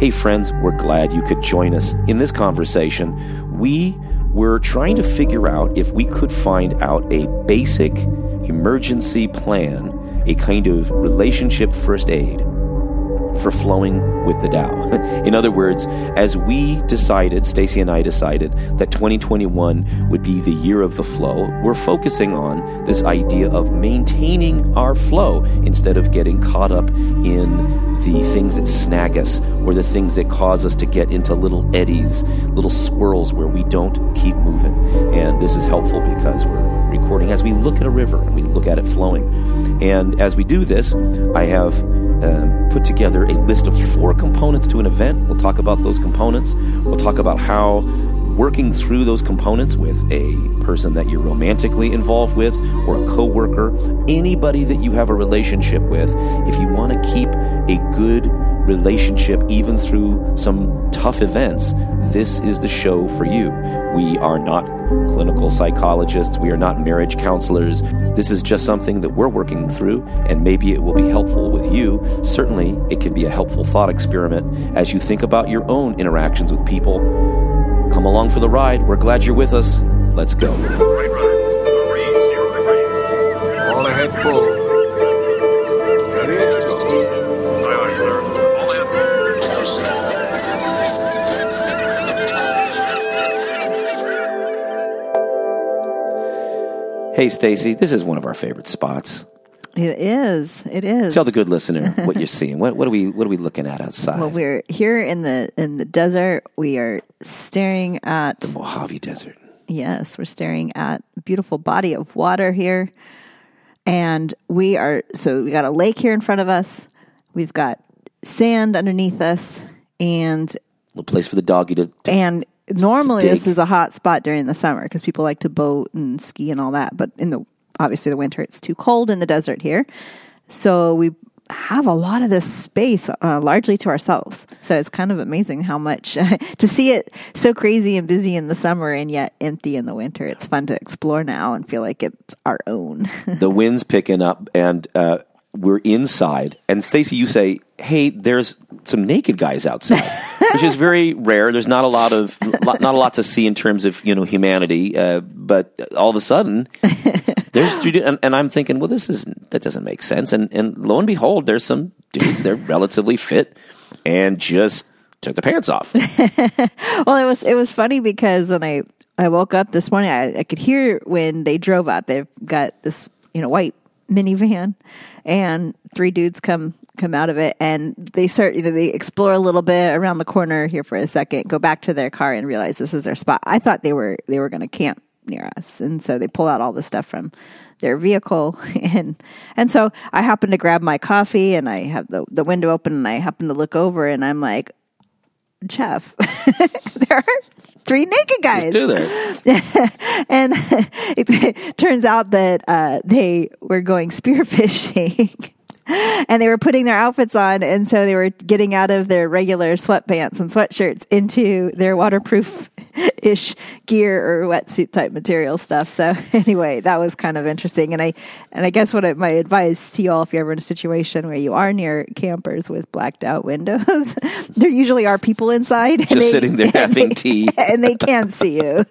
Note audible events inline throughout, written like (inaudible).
Hey, friends, we're glad you could join us in this conversation. We were trying to figure out if we could find out a basic emergency plan, a kind of relationship first aid for flowing with the Tao. (laughs) In other words, as we decided, Stacy and I decided that 2021 would be the year of the flow, we're focusing on this idea of maintaining our flow instead of getting caught up in the things that snag us or the things that cause us to get into little eddies, little swirls where we don't keep moving. And this is helpful because we're recording as we look at a river and we look at it flowing. And as we do this, I have uh, put together a list of four components to an event. We'll talk about those components. We'll talk about how working through those components with a person that you're romantically involved with or a coworker, anybody that you have a relationship with, if you want to keep a good relationship even through some tough events, this is the show for you. We are not clinical psychologists, we are not marriage counselors. This is just something that we're working through, and maybe it will be helpful with you. Certainly, it can be a helpful thought experiment as you think about your own interactions with people. Come along for the ride. We're glad you're with us. Let's go. All ahead full. Hey, Stacy, this is one of our favorite spots. It is. It is. Tell the good listener what you're seeing. What, what are we What are we looking at outside? Well, we're here in the in the desert. We are staring at the Mojave Desert. yes, we're staring at a beautiful body of water here, and we are so we got a lake here in front of us. We've got sand underneath us, and A place for the doggy to. to and normally this is a hot spot during the summer because people like to boat and ski and all that. But in the obviously the winter, it's too cold in the desert here, so we have a lot of this space uh, largely to ourselves. So it's kind of amazing how much (laughs) to see it so crazy and busy in the summer and yet empty in the winter. It's fun to explore now and feel like it's our own. (laughs) the wind's picking up, and uh, we're inside. And Stacy, you say, "Hey, there's some naked guys outside," (laughs) which is very rare. There's not a lot of not a lot to see in terms of you know humanity. Uh, but all of a sudden, there's and, and I'm thinking, well, this is that doesn't make sense. And and lo and behold, there's some dudes. They're relatively fit and just took the pants off. (laughs) Well, it was it was funny because when I I woke up this morning, I, I could hear when they drove up. They've got this you know white minivan, and three dudes come come out of it, and they start they explore a little bit around the corner here for a second, go back to their car, and realize this is their spot. I thought they were they were going to camp near us, and so they pull out all the stuff from their vehicle (laughs) and and so I happen to grab my coffee and I have the the window open and I happen to look over and I'm like Jeff, (laughs) there are three naked guys. Do that. (laughs) And it turns out that uh, they were going spearfishing. (laughs) And they were putting their outfits on, and so they were getting out of their regular sweatpants and sweatshirts into their waterproof ish gear or wetsuit type material stuff. So (laughs) anyway, that was kind of interesting. And I and I guess what I, my advice to you all, if you're ever in a situation where you are near campers with blacked out windows, (laughs) there usually are people inside, Just sitting there (laughs) having they- tea. and they can't see you.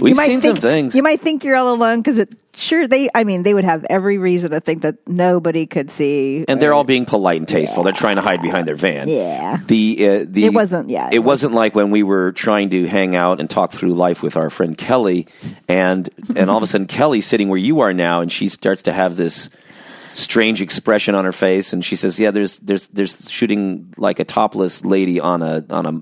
We've you might seen think, some things. You might think you're all alone because it sure they. I mean, they would have every reason to think that nobody could see. and they're all being polite and tasteful. They're trying to hide behind their van. Yeah. The uh, the It wasn't- yeah, It, it wasn't like when we were trying to hang out and talk through life with our friend Kelly, and and all of a sudden Kelly's sitting where you are now, and she starts to have this strange expression on her face, and she says, "Yeah, there's there's there's shooting like a topless lady on a on a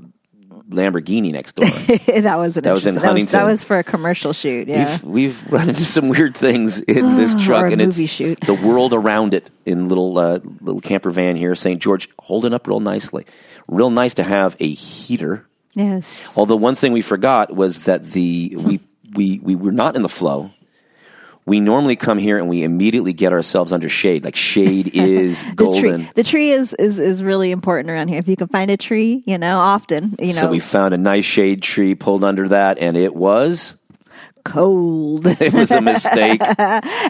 Lamborghini next door." (laughs) that was an That was in interesting- Huntington. That was, for a commercial shoot. Yeah. We've we've run into some weird things in (sighs) this truck, and it's shoot. the world around it in little uh, little camper van here, St. George, holding up real nicely. Real nice to have a heater. Yes. Although one thing we forgot was that the we we we were not in the flow. We normally come here and we immediately get ourselves under shade. Like shade (laughs) is the golden. tree, the tree is, is is really important around here. If you can find a tree, you know, often, you know, So we found a nice shade tree, pulled under that, and it was cold. (laughs) It was a mistake. (laughs)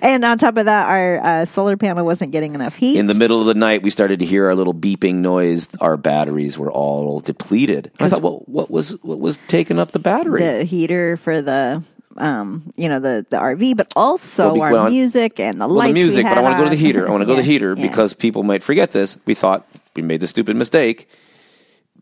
and on top of that, our uh, solar panel wasn't getting enough heat. In the middle of the night, we started to hear our little beeping noise. Our batteries were all depleted. I thought, well, what was what was taking up the battery? the heater for the um you know the the RV but also Well, our well, music and the well, lights the music, but I want to go to the heater. I want to go to the heater yeah. because people might forget this. We thought we made the stupid mistake.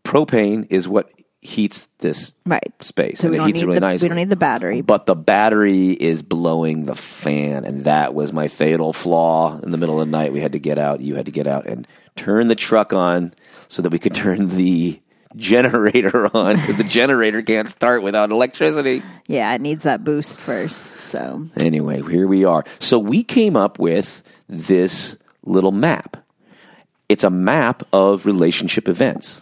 Propane is what heats this right space, so and it heats really the, nice. we don't need the battery but the battery is blowing the fan, and that was my fatal flaw. In the middle of the night, we had to get out. You had to get out and turn the truck on so that we could (laughs) turn the generator on because the generator can't start without electricity. yeah it needs that boost first so Anyway, here we are. So we came up with this little map. It's a map of relationship events.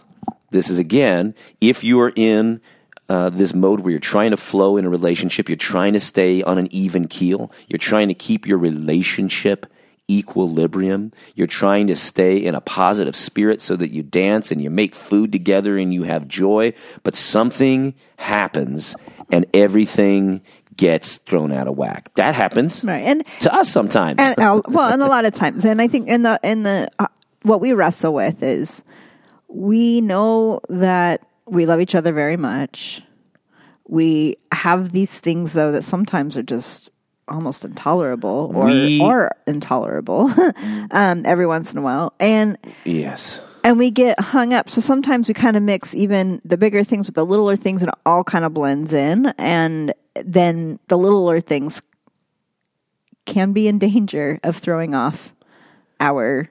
This is again, if you are in uh, this mode where you're trying to flow in a relationship, you're trying to stay on an even keel, you're trying to keep your relationship equilibrium, you're trying to stay in a positive spirit so that you dance and you make food together and you have joy, but something happens and everything gets thrown out of whack. That happens right and to us sometimes. and uh, well and a (laughs) lot of times and I think in the in the uh, what we wrestle with is we know that we love each other very much we have these things though that sometimes are just almost intolerable or We- or intolerable (laughs) um, every once in a while and yes. and we get hung up. So sometimes we kind of mix even the bigger things with the littler things, and it all kind of blends in. And then the littler things can be in danger of throwing off our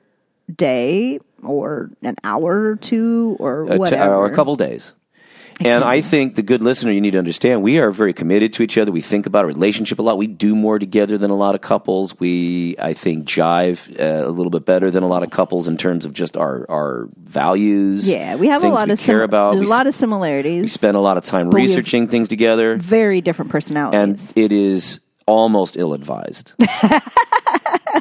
day or an hour or two or a, t- whatever. or a couple days. And I think the good listener, you need to understand, we are very committed to each other. We think about a relationship a lot. We do more together than a lot of couples. We, I think, jive uh, a little bit better than a lot of couples in terms of just our, our values. yeah, we have a lot of care sim- about. There's we, a lot of similarities. we spend a lot of time researching things together, very different personalities, and it is almost ill advised. (laughs)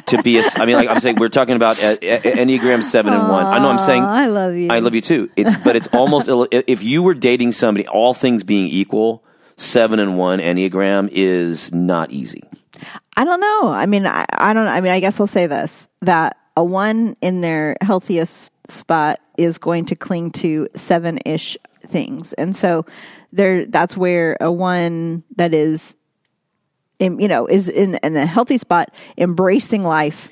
to be a, I mean, like I'm saying, we're talking about uh, Enneagram seven and one. I know I'm saying I love you. I love you too. It's but it's almost if you were dating somebody, all things being equal, seven and one enneagram is not easy. I don't know. I mean, I, I don't. I mean, I guess I'll say this: that a one in their healthiest spot is going to cling to seven ish things, and so there. That's where a one that is, in, you know, is in, in a healthy spot, embracing life.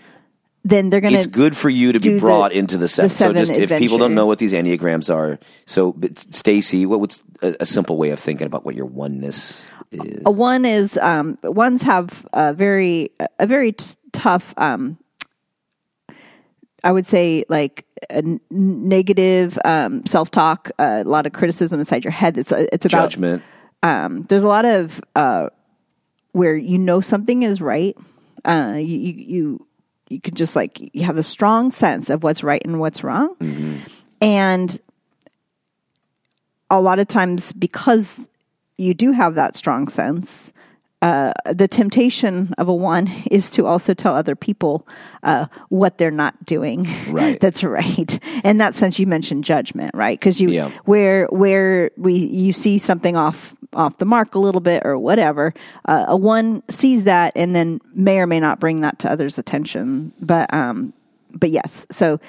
Then they're going to. It's good for you to be the- brought into the seven. the so seven just if people don't know what these enneagrams are, so Stacy, what what's a, a simple way of thinking about what your oneness is? a one is um, ones have a very a very t- tough um, I would say like a n- negative um, self talk, a lot of criticism inside your head. It's it's about Judgment. um, there's a lot of uh, where you know something is right. Uh, you, you you could just like you have a strong sense of what's right and what's wrong, and a lot of times because you do have that strong sense. Uh, the temptation of a one (laughs) is to also tell other people uh, what they're not doing. Right. (laughs) That's right. In that sense, you mentioned judgment, right? Because you Yeah. where where we you see something off off the mark a little bit or whatever, uh, a one sees that and then may or may not bring that to others' attention. But um, but yes, so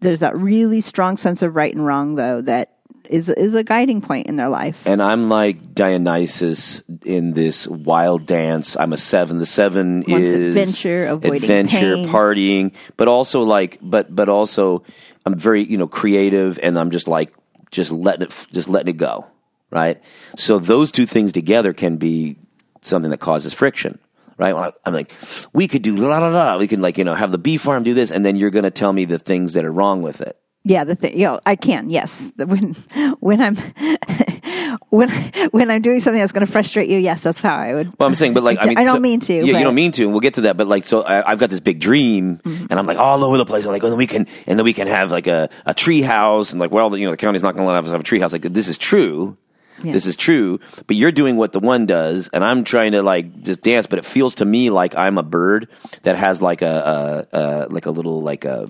there's that really strong sense of right and wrong though that is is a guiding point in their life. And I'm like Dionysus in this wild dance. I'm a seven. The seven is adventure, avoiding adventure, pain. partying, but also like, but but also, I'm very you know creative, and I'm just like just letting it just letting it go, right? So those two things together can be something that causes friction. Right, I'm like, we could do la la la. We can like you know have the bee farm do this, and then you're going to tell me the things that are wrong with it. Yeah, the thing, you know, I can. Yes, when when I'm (laughs) when when I'm doing something that's going to frustrate you, yes, that's how I would. Well, I'm saying, but like, I mean, I don't so- mean to, Yeah, but- Mm-hmm. you don't mean to, and we'll get to that. But like, so I, I've got this big dream, and I'm like all over the place. I'm like, oh, then we can, and then we can have like a, a tree house, and like, well, you know, the county's not going to let us have a tree house. Like, this is true. Yeah. This is true, but you're doing what the one does, and I'm trying to like just dance. But it feels to me like I'm a bird that has like a, a, a like a little like a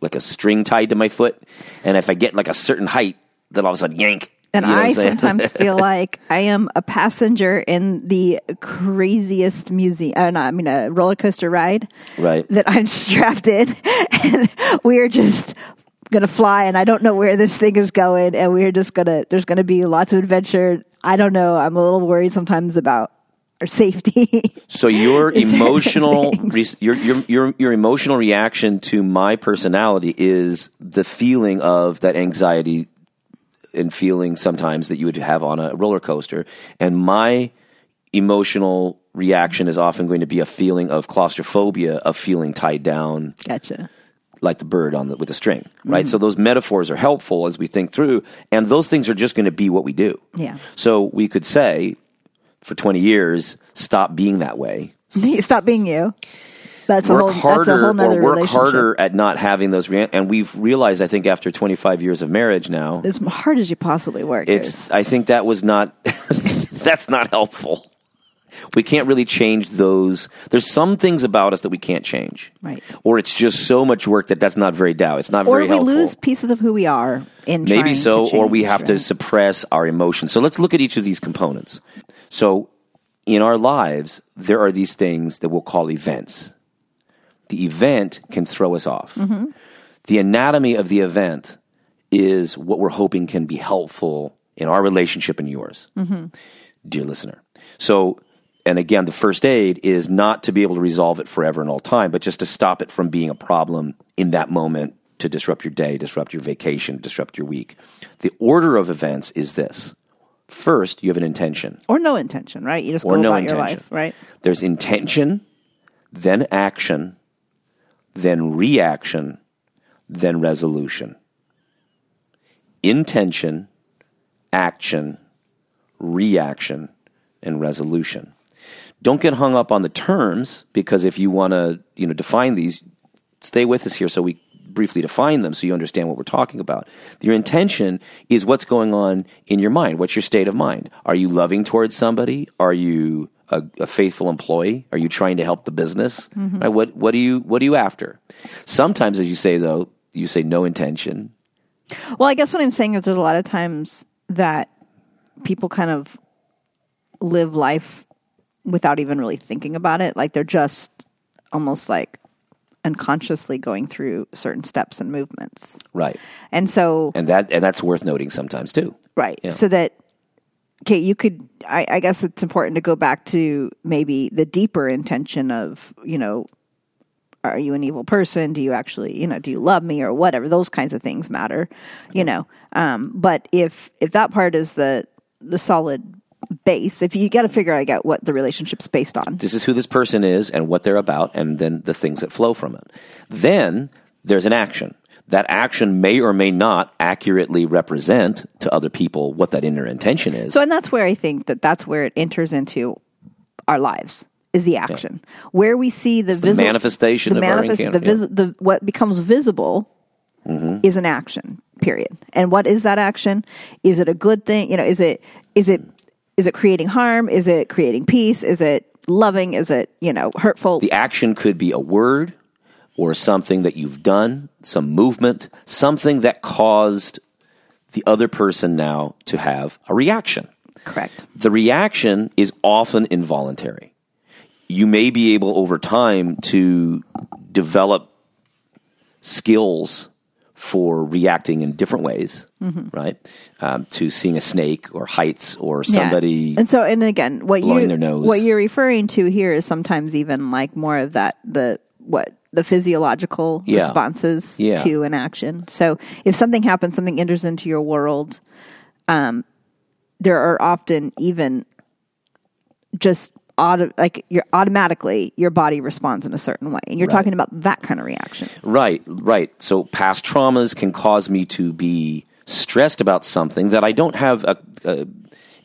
like a string tied to my foot, and if I get like a certain height, then all of a sudden yank, And You know I sometimes (laughs) feel like I am a passenger in the craziest museum, uh, not, I mean, a roller coaster ride. Right. That I'm (laughs) strapped in and we're just going to fly and I don't know where this thing is going. And we're just going to, there's going to be lots of adventure. I don't know. I'm a little worried sometimes about our safety. So your (laughs) emotional re- your, your your your emotional reaction to my personality is the feeling of that anxiety and feeling sometimes that you would have on a roller coaster and my emotional reaction is often going to be a feeling of claustrophobia of feeling tied down gotcha. like the bird on the, with a string right so those metaphors are helpful as we think through and those things are just going to be what we do Yeah. so we could say for 20 years stop being that way (laughs) Stop being you. That's a work whole, that's a harder whole or work harder at not having those rea- and we've realized i think after 25 years of marriage now As hard as you possibly work. it's is- i think that was not (laughs) that's not helpful we can't really change those there's some things about us that we can't change Right. or it's just so much work that that's not very Tao. it's not or very we helpful lose pieces of who we are in maybe so to or we change, have to suppress our emotions so let's look at each of these components so in our lives there are these things that we'll call events. The event can throw us off. Mm-hmm. the anatomy of the event is what we're hoping can be helpful in our relationship and yours Mm-hmm. dear listener. So and again the first aid is not to be able to resolve it forever and all time but just to stop it from being a problem in that moment to disrupt your day disrupt your vacation disrupt your week. The order of events is this first you have an intention or no intention, right? You just or go no about intention your life, right? there's intention then action then reaction then resolution intention action reaction and resolution don't get hung up on the terms because if you want to you know define these stay with us here so we briefly define them so you understand what we're talking about. Your intention is what's going on in your mind. What's your state of mind? Are you loving towards somebody? Are you a, a faithful employee? Are you trying to help the business? Mm-hmm. Right? what what are you what are you after? Sometimes as you say though you say no intention. Well, I guess what I'm saying is there's a lot of times that people kind of live life without even really thinking about it. Like they're just almost like unconsciously going through certain steps and movements. right And so, and that and that's worth noting sometimes too right. Yeah. So that, okay, you could, I, I guess it's important to go back to maybe the deeper intention of, you know, are you an evil person? Do you actually, you know, do you love me or whatever? Those kinds of things matter, you know. Um, but if if that part is the the solid base, if you got to figure out what the relationship's based on, this is who this person is and what they're about, and then the things that flow from it. Then there's an action. That action may or may not accurately represent to other people what that inner intention is. So, and that's where I think that that's where it enters into our lives is the action, where we see the, the manifestation the manifest, the, vis- the what becomes visible Mm-hmm. is an action. Period. And what is that action? Is it a good thing? You know, is it is it is it creating harm? Is it creating peace? Is it loving? Is it you know hurtful? The action could be a word or something that you've done, some movement, something that caused the other person now to have a reaction. Correct. The reaction is often involuntary. You may be able over time to develop skills for reacting in different ways, right? Um, to seeing a snake or heights or Yeah. somebody. And so, and again, what you what you're referring to here is sometimes even like more of that the what the physiological Yeah. responses Yeah. to an action. So, if something happens, something enters into your world, um, there are often even just auto like you're automatically your body responds in a certain way, and you're Right. talking about that kind of reaction. Right, right. So past traumas can cause me to be stressed about something that I don't have a, a,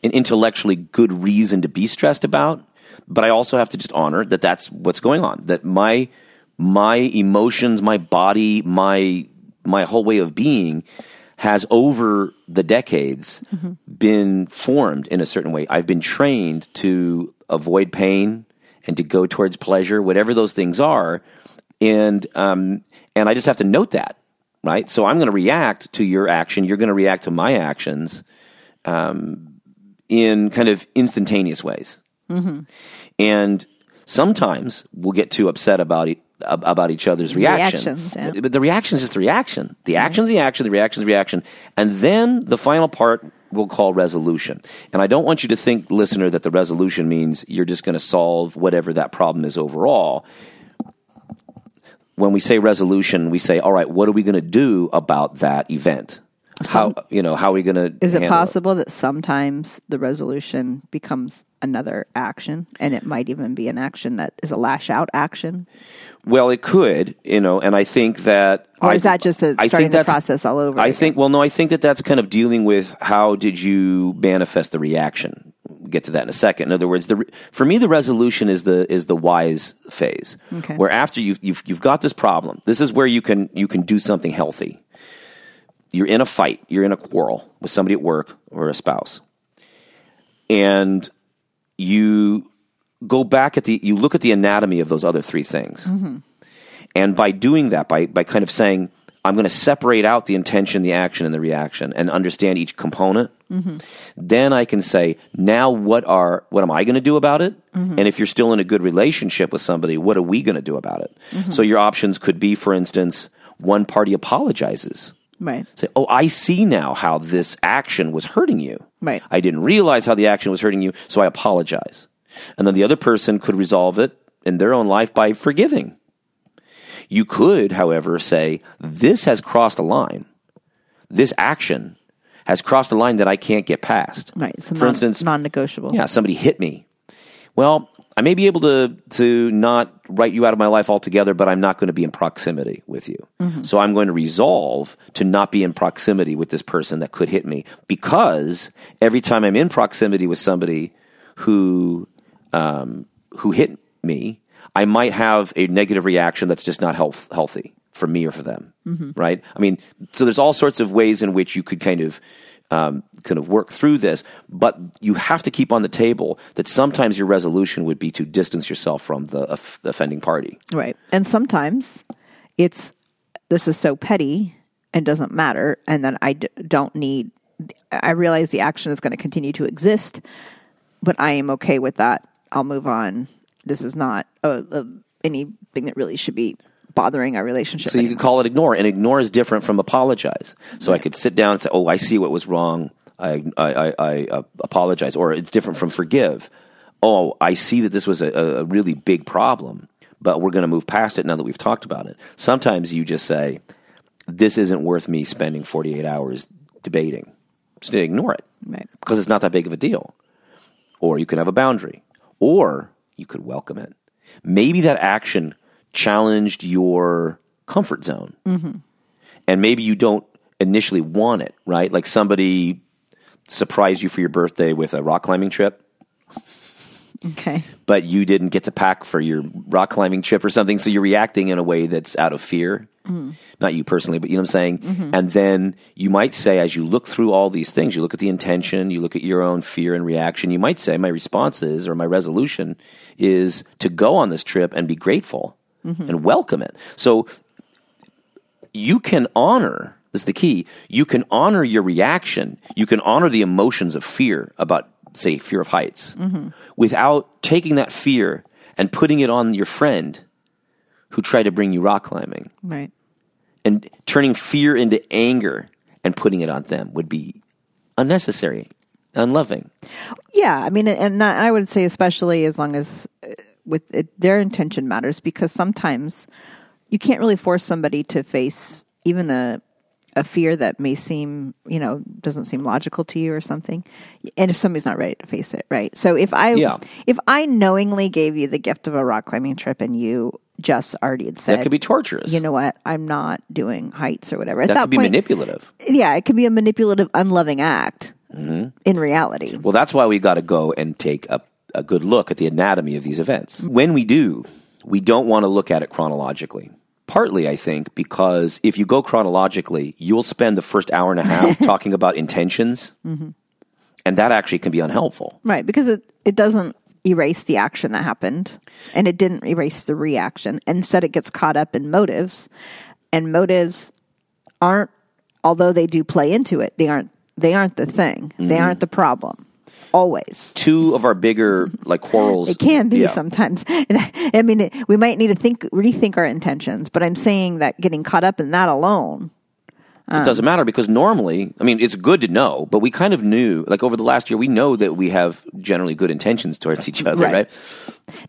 an intellectually good reason to be stressed about, but I also have to just honor that that's what's going on. That my my emotions, my body, my my whole way of being has over the decades mm-hmm. been formed in a certain way. I've been trained to avoid pain and to go towards pleasure, whatever those things are, and um, and I just have to note that, right? So I'm going to react to your action. You're going to react to my actions um, in kind of instantaneous ways. And sometimes we'll get too upset about it. About each other's reaction, Reactions, yeah. but the reaction is just the reaction. The action's the action. The reaction's the reaction, and then the final part we'll call resolution. And I don't want you to think, listener, that the resolution means you're just going to solve whatever that problem is overall when we say resolution, we say, all right, what are we going to do about that event? How you know how are we going to? Is it possible that sometimes the resolution becomes another action, and it might even be an action that is a lash out action, Well, it could, you know, and I think that. or I- is that just a, I starting think the process all over? I again? think. Well, no, I think that that's kind of dealing with how did you manifest the reaction. We'll get to that in a second. In other words, the for me, the resolution is the is the wise phase, Okay. where after you've, you've you've got this problem, this is where you can you can do something healthy. You're in a fight, you're in a quarrel with somebody at work or a spouse, and you go back at the you look at the anatomy of those other three things. Mm-hmm. And by doing that, by, by kind of saying, I'm going to separate out the intention, the action, and the reaction and understand each component, mm-hmm. then I can say, now what are what am I going to do about it? Mm-hmm. And if you're still in a good relationship with somebody, what are we going to do about it? So your options could be, for instance, one party apologizes. Right. Say, oh, I see now how this action was hurting you. Right. I didn't realize how the action was hurting you, so I apologize. And then the other person could resolve it in their own life by forgiving. You could, however, say, this has crossed a line. This action has crossed a line that I can't get past. Right. So For non, instance, non-negotiable. yeah, somebody hit me. Well, I may be able to to not write you out of my life altogether, but I'm not going to be in proximity with you. So I'm going to resolve to not be in proximity with this person that could hit me because every time I'm in proximity with somebody who um, who hit me, I might have a negative reaction that's just not health, healthy for me or for them. Right? I mean, so there's all sorts of ways in which you could kind of um, kind of work through this, but you have to keep on the table that sometimes your resolution would be to distance yourself from the off- offending party. Right. And sometimes it's this is so petty and doesn't matter, and then I d- don't need. I realize the action is going to continue to exist, but I am okay with that. I'll move on. This is not uh uh anything that really should be bothering our relationship. So you could call it ignore, and ignore is different from apologize. So I could sit down and say, "Oh, I see what was wrong. I I, I, I uh, apologize," or it's different from forgive. Oh, I see that this was a, a really big problem, but we're going to move past it now that we've talked about it. Sometimes you just say, "This isn't worth me spending forty eight hours debating." Just ignore it right. because it's not that big of a deal. Or you could have a boundary, or you could welcome it. Maybe that action challenged your comfort zone, mm-hmm. and maybe you don't initially want it, right? Like somebody surprised you for your birthday with a rock climbing trip, Okay. but you didn't get to pack for your rock climbing trip or something, so you're reacting in a way that's out of fear. Mm. Not you personally, but you know what I'm saying? Mm-hmm. And then you might say, as you look through all these things, you look at the intention, you look at your own fear and reaction, you might say, my response is, or my resolution is to go on this trip and be grateful and welcome it. So you can honor, this is the key, you can honor your reaction, you can honor the emotions of fear about, say, fear of heights, without taking that fear and putting it on your friend who tried to bring you rock climbing. Right. And turning fear into anger and putting it on them would be unnecessary, unloving. Yeah, I mean, and that, I would say especially as long as uh, with it, their intention matters because sometimes you can't really force somebody to face even a a fear that may seem you know doesn't seem logical to you or something and if somebody's not ready to face it right so if i Yeah. if i knowingly gave you the gift of a rock climbing trip and you just already had said That could be torturous. you know what i'm not doing heights or whatever at that, that, could be manipulative. yeah it could be a manipulative unloving act Mm-hmm. in reality Well, that's why we got to go and take a, a good look at the anatomy of these events. When we do, we don't want to look at it chronologically. Partly, I think, because if you go chronologically, you'll spend the first hour and a half (laughs) talking about intentions, and that actually can be unhelpful. Right, because it, it doesn't erase the action that happened and it didn't erase the reaction. Instead, it gets caught up in motives, and motives aren't, although they do play into it, they aren't they aren't the thing. Mm-hmm. They aren't the problem. Always. Two of our bigger (laughs) like quarrels. It can be Yeah. sometimes. I mean, it- we might need to think, rethink our intentions, but I'm saying that getting caught up in that alone. It doesn't um, matter because normally, I mean, it's good to know, but we kind of knew, like over the last year, we know that we have generally good intentions towards each other, Right. right?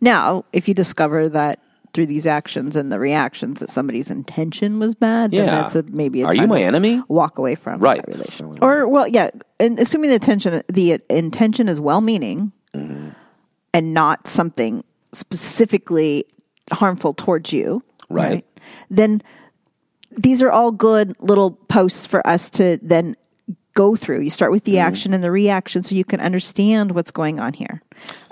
Now, if you discover that through these actions and the reactions that somebody's intention was bad, then Yeah. that's a, maybe a Are you my to enemy? Walk away from Right. that relationship. Or, well, yeah, and assuming the intention, the intention is well meaning Mm-hmm. and not something specifically harmful towards you, Right. Then these are all good little posts for us to then go through. You start with the Mm-hmm. action and the reaction so you can understand what's going on here.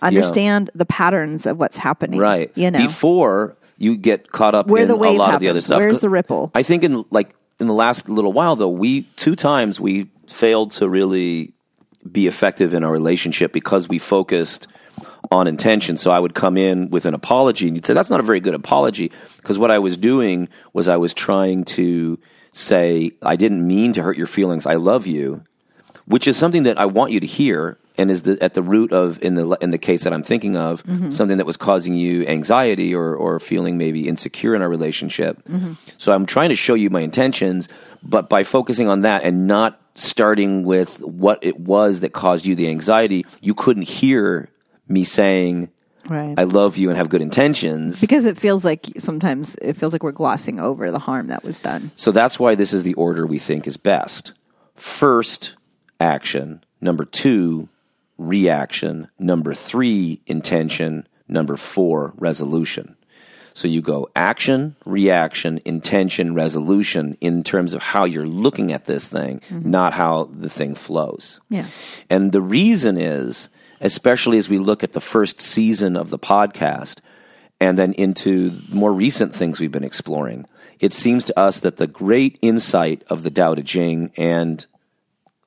Understand the patterns of what's happening. Right. You know. Before you get caught up Where in the wave a lot of the other stuff. Where's the ripple? I think in like in the last little while though, we two times we failed to really be effective in our relationship because we focused on intention. So I would come in with an apology and you'd say, that's not a very good apology. Because what I was doing was I was trying to say, I didn't mean to hurt your feelings. I love you, which is something that I want you to hear and is the, at the root of, in the, in the case that I'm thinking of, mm-hmm. something that was causing you anxiety or, or feeling maybe insecure in our relationship. Mm-hmm. So I'm trying to show you my intentions, but by focusing on that and not starting with what it was that caused you the anxiety, you couldn't hear me saying, right. I love you and have good intentions. because it feels like sometimes it feels like we're glossing over the harm that was done. So that's why this is the order we think is best. First, action. Number two, reaction. Number three, intention. Number four, resolution. So you go action, reaction, intention, resolution in terms of how you're looking at this thing, mm-hmm. not how the thing flows. Yeah. And the reason is, especially as we look at the first season of the podcast and then into more recent things we've been exploring, it seems to us that the great insight of the Tao Te Ching and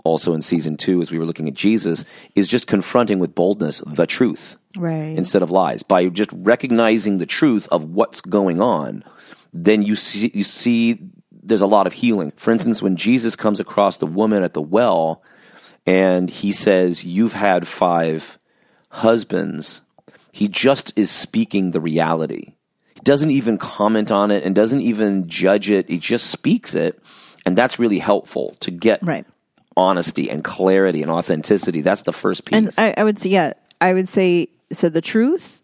also in season two, as we were looking at Jesus, is just confronting with boldness the truth Right. instead of lies. By just recognizing the truth of what's going on, then you see, you see there's a lot of healing. For instance, when Jesus comes across the woman at the well and he says, You've had five husbands, he just is speaking the reality. He doesn't even comment on it and doesn't even judge it. He just speaks it. And that's really helpful to get Right. honesty and clarity and authenticity. That's the first piece. And I, I would say, yeah, I would say, so the truth,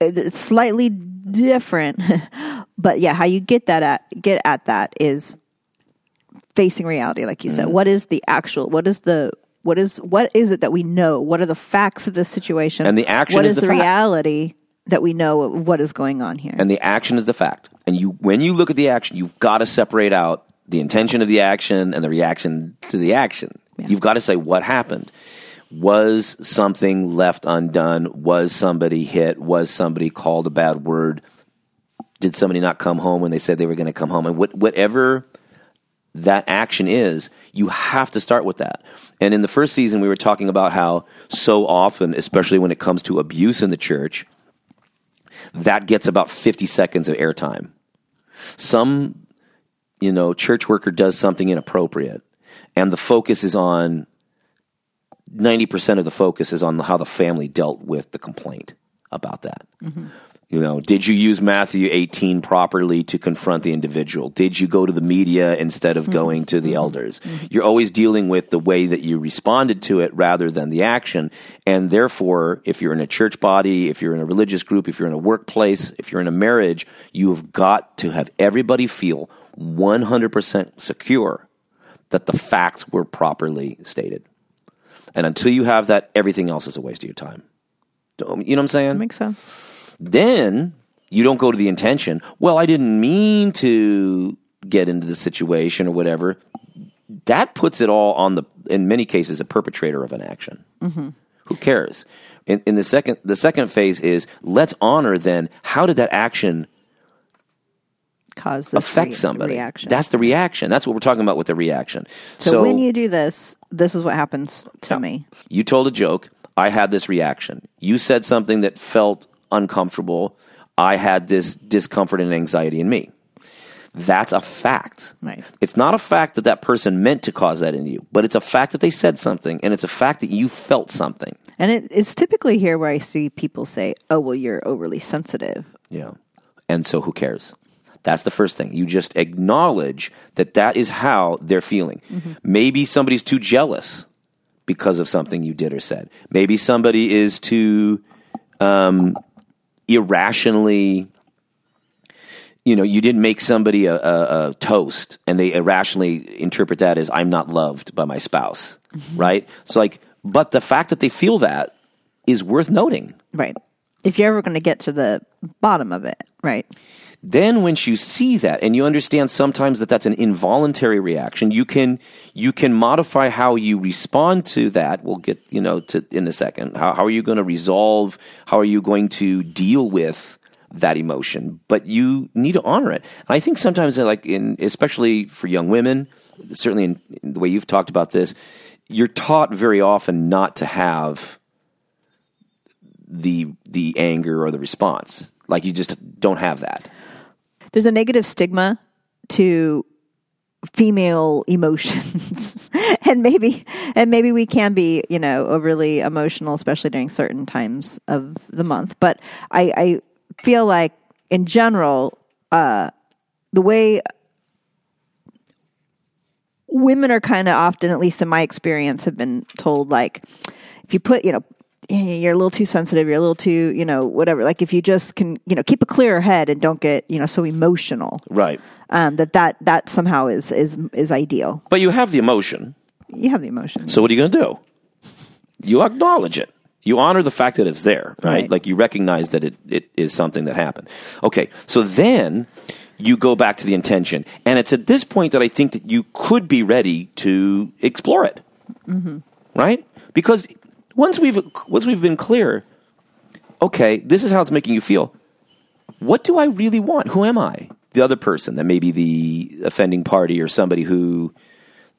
it's slightly different, (laughs) but yeah, how you get that at, get at that is facing reality, like you Mm-hmm. said. What is the actual, what is the, what is, what is it that we know? What are the facts of this situation? And the action What is the the reality that we know what is going on here? and the action is the fact. And you, when you look at the action, you've got to separate out the intention of the action and the reaction to the action. You've got to say what happened. Was something left undone? Was somebody hit? Was somebody called a bad word? Did somebody not come home when they said they were going to come home? And what, whatever that action is, you have to start with that. And in the first season, we were talking about how so often, especially when it comes to abuse in the church, that gets about 50 seconds of airtime. Some, you know, church worker does something inappropriate, and the focus is on 90% of the focus is on how the family dealt with the complaint about that. Mm-hmm. You know, did you use Matthew 18 properly to confront the individual? Did you go to the media instead of going to the elders? You're always dealing with the way that you responded to it rather than the action. And therefore, if you're in a church body, if you're in a religious group, if you're in a workplace, if you're in a marriage, you've got to have everybody feel 100% secure that the facts were properly stated. And until you have that, everything else is a waste of your time. You know what I'm saying? Makes sense. Then you don't go to the intention. Well, I didn't mean to get into the situation or whatever. That puts it all on the, in many cases, a perpetrator of an action. Mm-hmm. Who cares? In, in the second, the second phase is let's honor then how did that action Cause this affect re- somebody? reaction. That's the reaction. That's what we're talking about with the reaction. so, when you do this, this is what happens to me. You told a joke. I had this reaction. You said something that felt uncomfortable. I had this discomfort and anxiety in me. That's a fact. Right. It's not a fact that that person meant to cause that in you, but it's a fact that they said something, and it's a fact that you felt something. And it, it's typically here where I see people say, "Oh, well, you're overly sensitive." Yeah. And so who cares? That's the first thing. You just acknowledge that that is how they're feeling. Maybe somebody's too jealous because of something you did or said. Maybe somebody is too um, irrationally, you know, you didn't make somebody a, a, a toast and they irrationally interpret that as I'm not loved by my spouse, mm-hmm. right? So, like, but the fact that they feel that is worth noting. Right. If you're ever going to get to the bottom of it, right? Then once you see that and you understand sometimes that that's an involuntary reaction you can you can modify how you respond to that. We'll get you know to in a second. How, how are you going to resolve? How are you going to deal with that emotion? But you need to honor it. And i think sometimes uh, like in especially for young women certainly in, in the way you've talked about this you're taught very often not to have the the anger or the response. Like you just don't have that There's a negative stigma to female emotions. (laughs) And maybe and maybe we can be you know overly emotional especially during certain times of the month. But i i feel like in general uh the way women are kind of often at least in my experience have been told like if you put you know you're a little too sensitive you're a little too you know whatever like if you just can you know keep a clear head and don't get you know so emotional right um, that that that somehow is is is ideal. But you have the emotion. You have the emotion. So what are you going to do? You acknowledge it. You honor the fact that it's there, right? Right. Like you recognize that it, it is something that happened. Okay. So then you go back to the intention. And it's at this point that I think that you could be ready to explore it. Right? Because once we've once we've been clear, okay, this is how it's making you feel. What do I really want? Who am I? The other person that may be the offending party or somebody who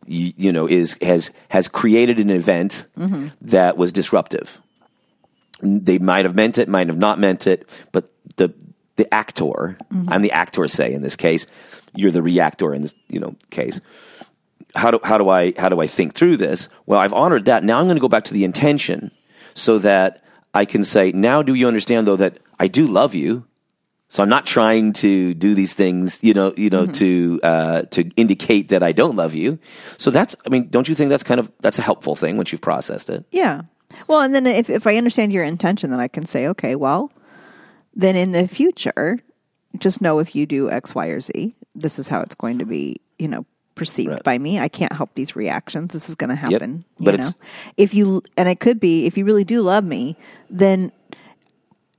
you, you know is has has created an event mm-hmm. that was disruptive. They might have meant it, might have not meant it, but the the actor, mm-hmm. I'm the actor, say in this case, you're the reactor in this you know case. How do how do I how do I think through this? Well, I've honored that. Now I'm going to go back to the intention, so that I can say, now do you understand though that I do love you? So I'm not trying to do these things, you know, you know, to uh, to indicate that I don't love you. So that's, I mean, don't you think that's kind of that's a helpful thing once you've processed it? Yeah. Well, and then if if I understand your intention, then I can say, okay, well, then in the future, just know if you do X, Y, or Z, this is how it's going to be, you know, perceived Right. by me. I can't help these reactions. This is going to happen. But you know, if you and it could be if you really do love me, then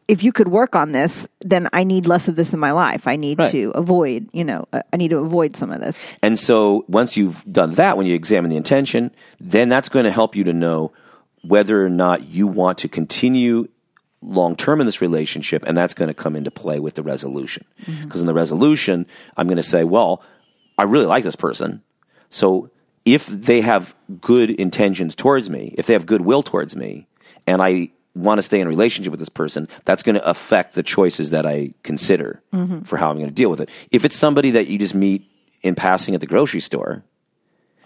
if you could work on this, then I need less of this in my life. I need Right. to avoid, you know, uh, I need to avoid some of this. And so once you've done that, when you examine the intention, then that's going to help you to know whether or not you want to continue long term in this relationship, and that's going to come into play with the resolution. Because in the resolution, I'm going to say, well, I really like this person. So if they have good intentions towards me, if they have goodwill towards me, and I want to stay in a relationship with this person, that's going to affect the choices that I consider mm-hmm. for how I'm going to deal with it. If it's somebody that you just meet in passing at the grocery store,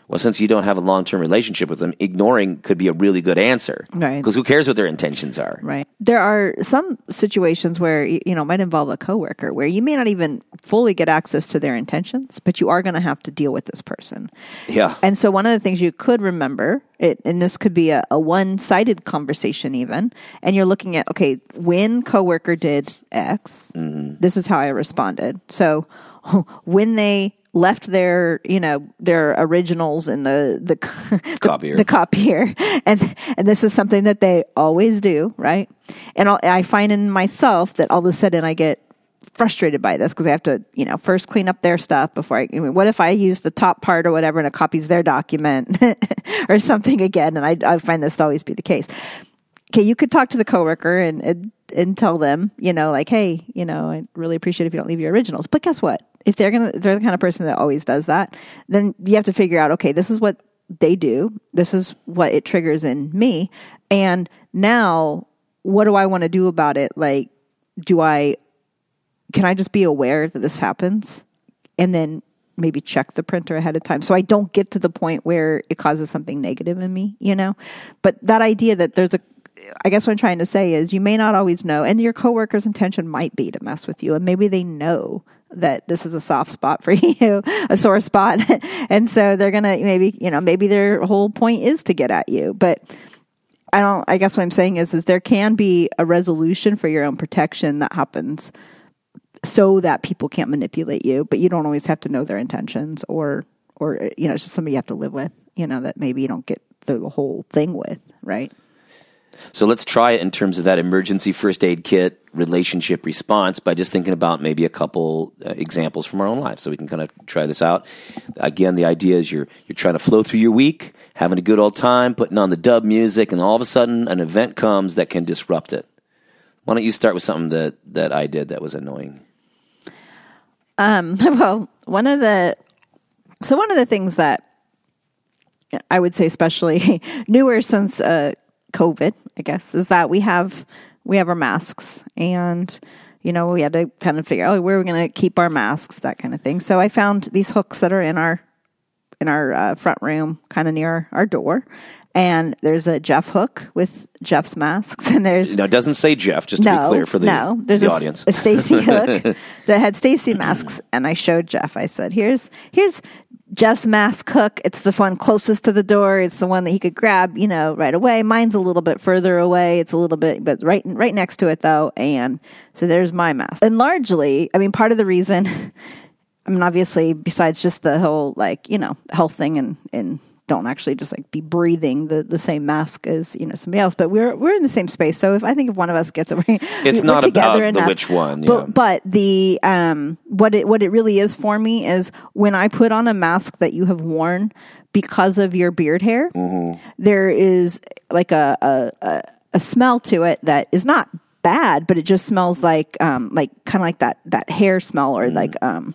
well, since you don't have a long term relationship with them, ignoring could be a really good answer. Right. Because who cares what their intentions are? Right. There are some situations where you know it might involve a coworker where you may not even fully get access to their intentions, but you are going to have to deal with this person. Yeah. And so one of the things you could remember, it, and this could be a, a one-sided conversation even, and you're looking at okay, when coworker did X, mm-hmm. this is how I responded. So (laughs) when they left their you know their originals in the the, (laughs) the Copier. the copier. And and this is something that they always do right? And I'll, i find in myself that all of a sudden i get frustrated by this because i have to you know first clean up their stuff before i, I mean, what if i use the top part or whatever and it copies their document (laughs) or something again? And I, I find this to always be the case. Okay you could talk to the coworker and, and and tell them you know like hey you know i really appreciate if you don't leave your originals. But guess what if they're gonna they're the kind of person that always does that then you have to figure out okay this is what they do. This is what it triggers in me. And now what do i want to do about it? Like do i can i just be aware that this happens and then maybe check the printer ahead of time so I don't get to the point where it causes something negative in me, you know? But that idea that there's a I guess what I'm trying to say is you may not always know, and your coworker's intention might be to mess with you, and maybe they know that this is a soft spot for (laughs) you, a sore spot, (laughs) and so they're gonna maybe you know maybe their whole point is to get at you, but I don't. I guess what I'm saying is is there can be a resolution for your own protection that happens so that people can't manipulate you, but you don't always have to know their intentions or or you know it's just somebody you have to live with, you know that maybe you don't get through the whole thing with, right? So let's try it in terms of that emergency first aid kit relationship response by just thinking about maybe a couple uh, examples from our own lives so we can kind of try this out. Again, the idea is you're you're trying to flow through your week, having a good old time, putting on the dub music and all of a sudden an event comes that can disrupt it. Why don't you start with something that that I did that was annoying? (laughs) well, one of the so one of the things that I would say, especially (laughs) newer since uh, COVID, I guess, is that we have we have our masks, and you know we had to kind of figure out where we're going to keep our masks, that kind of thing. So I found these hooks that are in our in our uh, front room, kind of near our door. And there's a Jeff hook with Jeff's masks, (laughs) and there's Now, it doesn't say Jeff, just to no, be clear for the, no. There's the a, audience. a Stacy (laughs) hook that had Stacy masks, and I showed Jeff. I said, "Here's here's Jeff's mask hook. It's the one closest to the door. It's the one that he could grab, you know, right away. Mine's a little bit further away. It's a little bit, but right right next to it though. And so there's my mask. And largely, I mean, part of the reason, (laughs) I mean, obviously, besides just the whole like you know health thing and and don't actually just like be breathing the, the same mask as you know somebody else. But we're we're in the same space, so if I think if one of us gets (laughs) we, It's we're not together about the enough. which one, yeah. But but the um what it what it really is for me is when I put on a mask that you have worn because of your beard hair, Mm-hmm. there is like a, a a a smell to it that is not bad, but it just smells like um like kind of like that that hair smell or Mm. like um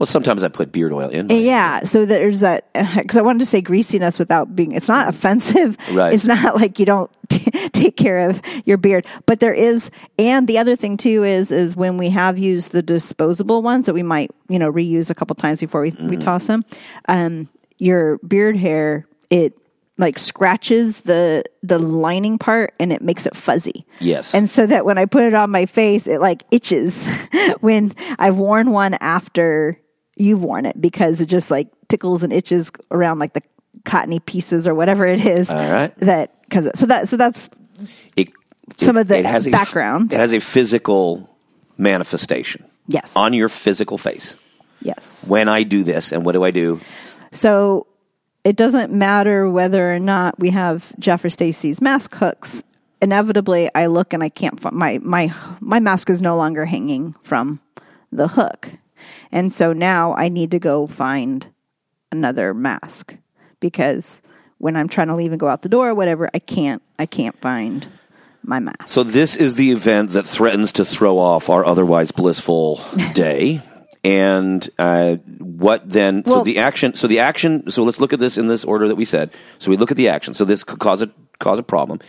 Well, sometimes I put beard oil in. yeah, so there's that (laughs) because I wanted to say greasiness without being. It's not offensive. Right. It's not like you don't (laughs) take care of your beard, but there is. And the other thing too is is when we have used the disposable ones that we might you know reuse a couple times before we we toss them. Um, your beard hair it like scratches the the lining part and it makes it fuzzy. Yes. And so that when I put it on my face, it like itches (laughs) when I've worn one after you've worn it because it just like tickles and itches around like the cottony pieces or whatever it is. All right. That because so that so that's It, Some of the a f- background. it has a physical manifestation yes on your physical face. yes. When I do this, and what do I do? So it doesn't matter whether or not we have Jeff or Stacy's mask hooks. Inevitably, I look and I can't find my my my mask is no longer hanging from the hook, and so now I need to go find another mask because when I'm trying to leave and go out the door or whatever, I can't I can't find my mask. So this is the event that threatens to throw off our otherwise blissful (laughs) day. And uh, what then? so the action. So the action. So let's look at this in this order that we said. So we look at the action. So this could cause a cause a problem.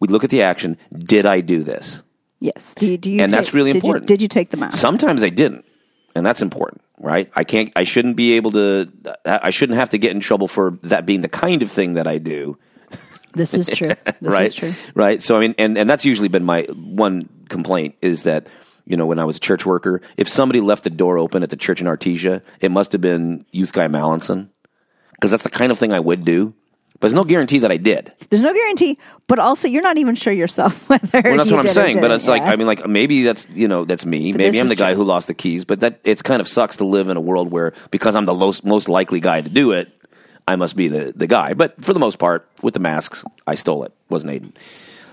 We look at the action. Did I do this? Yes. Do you, do you And that's take- really did you- important. did you take the mask? Sometimes I didn't, and that's important, right? I can't. I shouldn't be able to. I shouldn't have to get in trouble for that being the kind of thing that I do. This is true. (laughs) This right? is true. Right. So I mean, and and that's usually been my one complaint is that you know when I was a church worker, if somebody left the door open at the church in Artesia, it must have been youth guy Mallinson because that's the kind of thing I would do. But there's no guarantee that I did. There's no guarantee, but also you're not even sure yourself (laughs) whether. Well, that's what I'm saying. But it's like. I mean, like maybe that's you know that's me. But maybe I'm the guy true. who lost the keys. But that it's kind of sucks to live in a world where because I'm the most most likely guy to do it, I must be the the guy. But for the most part, with the masks, I stole it. Wasn't Aiden.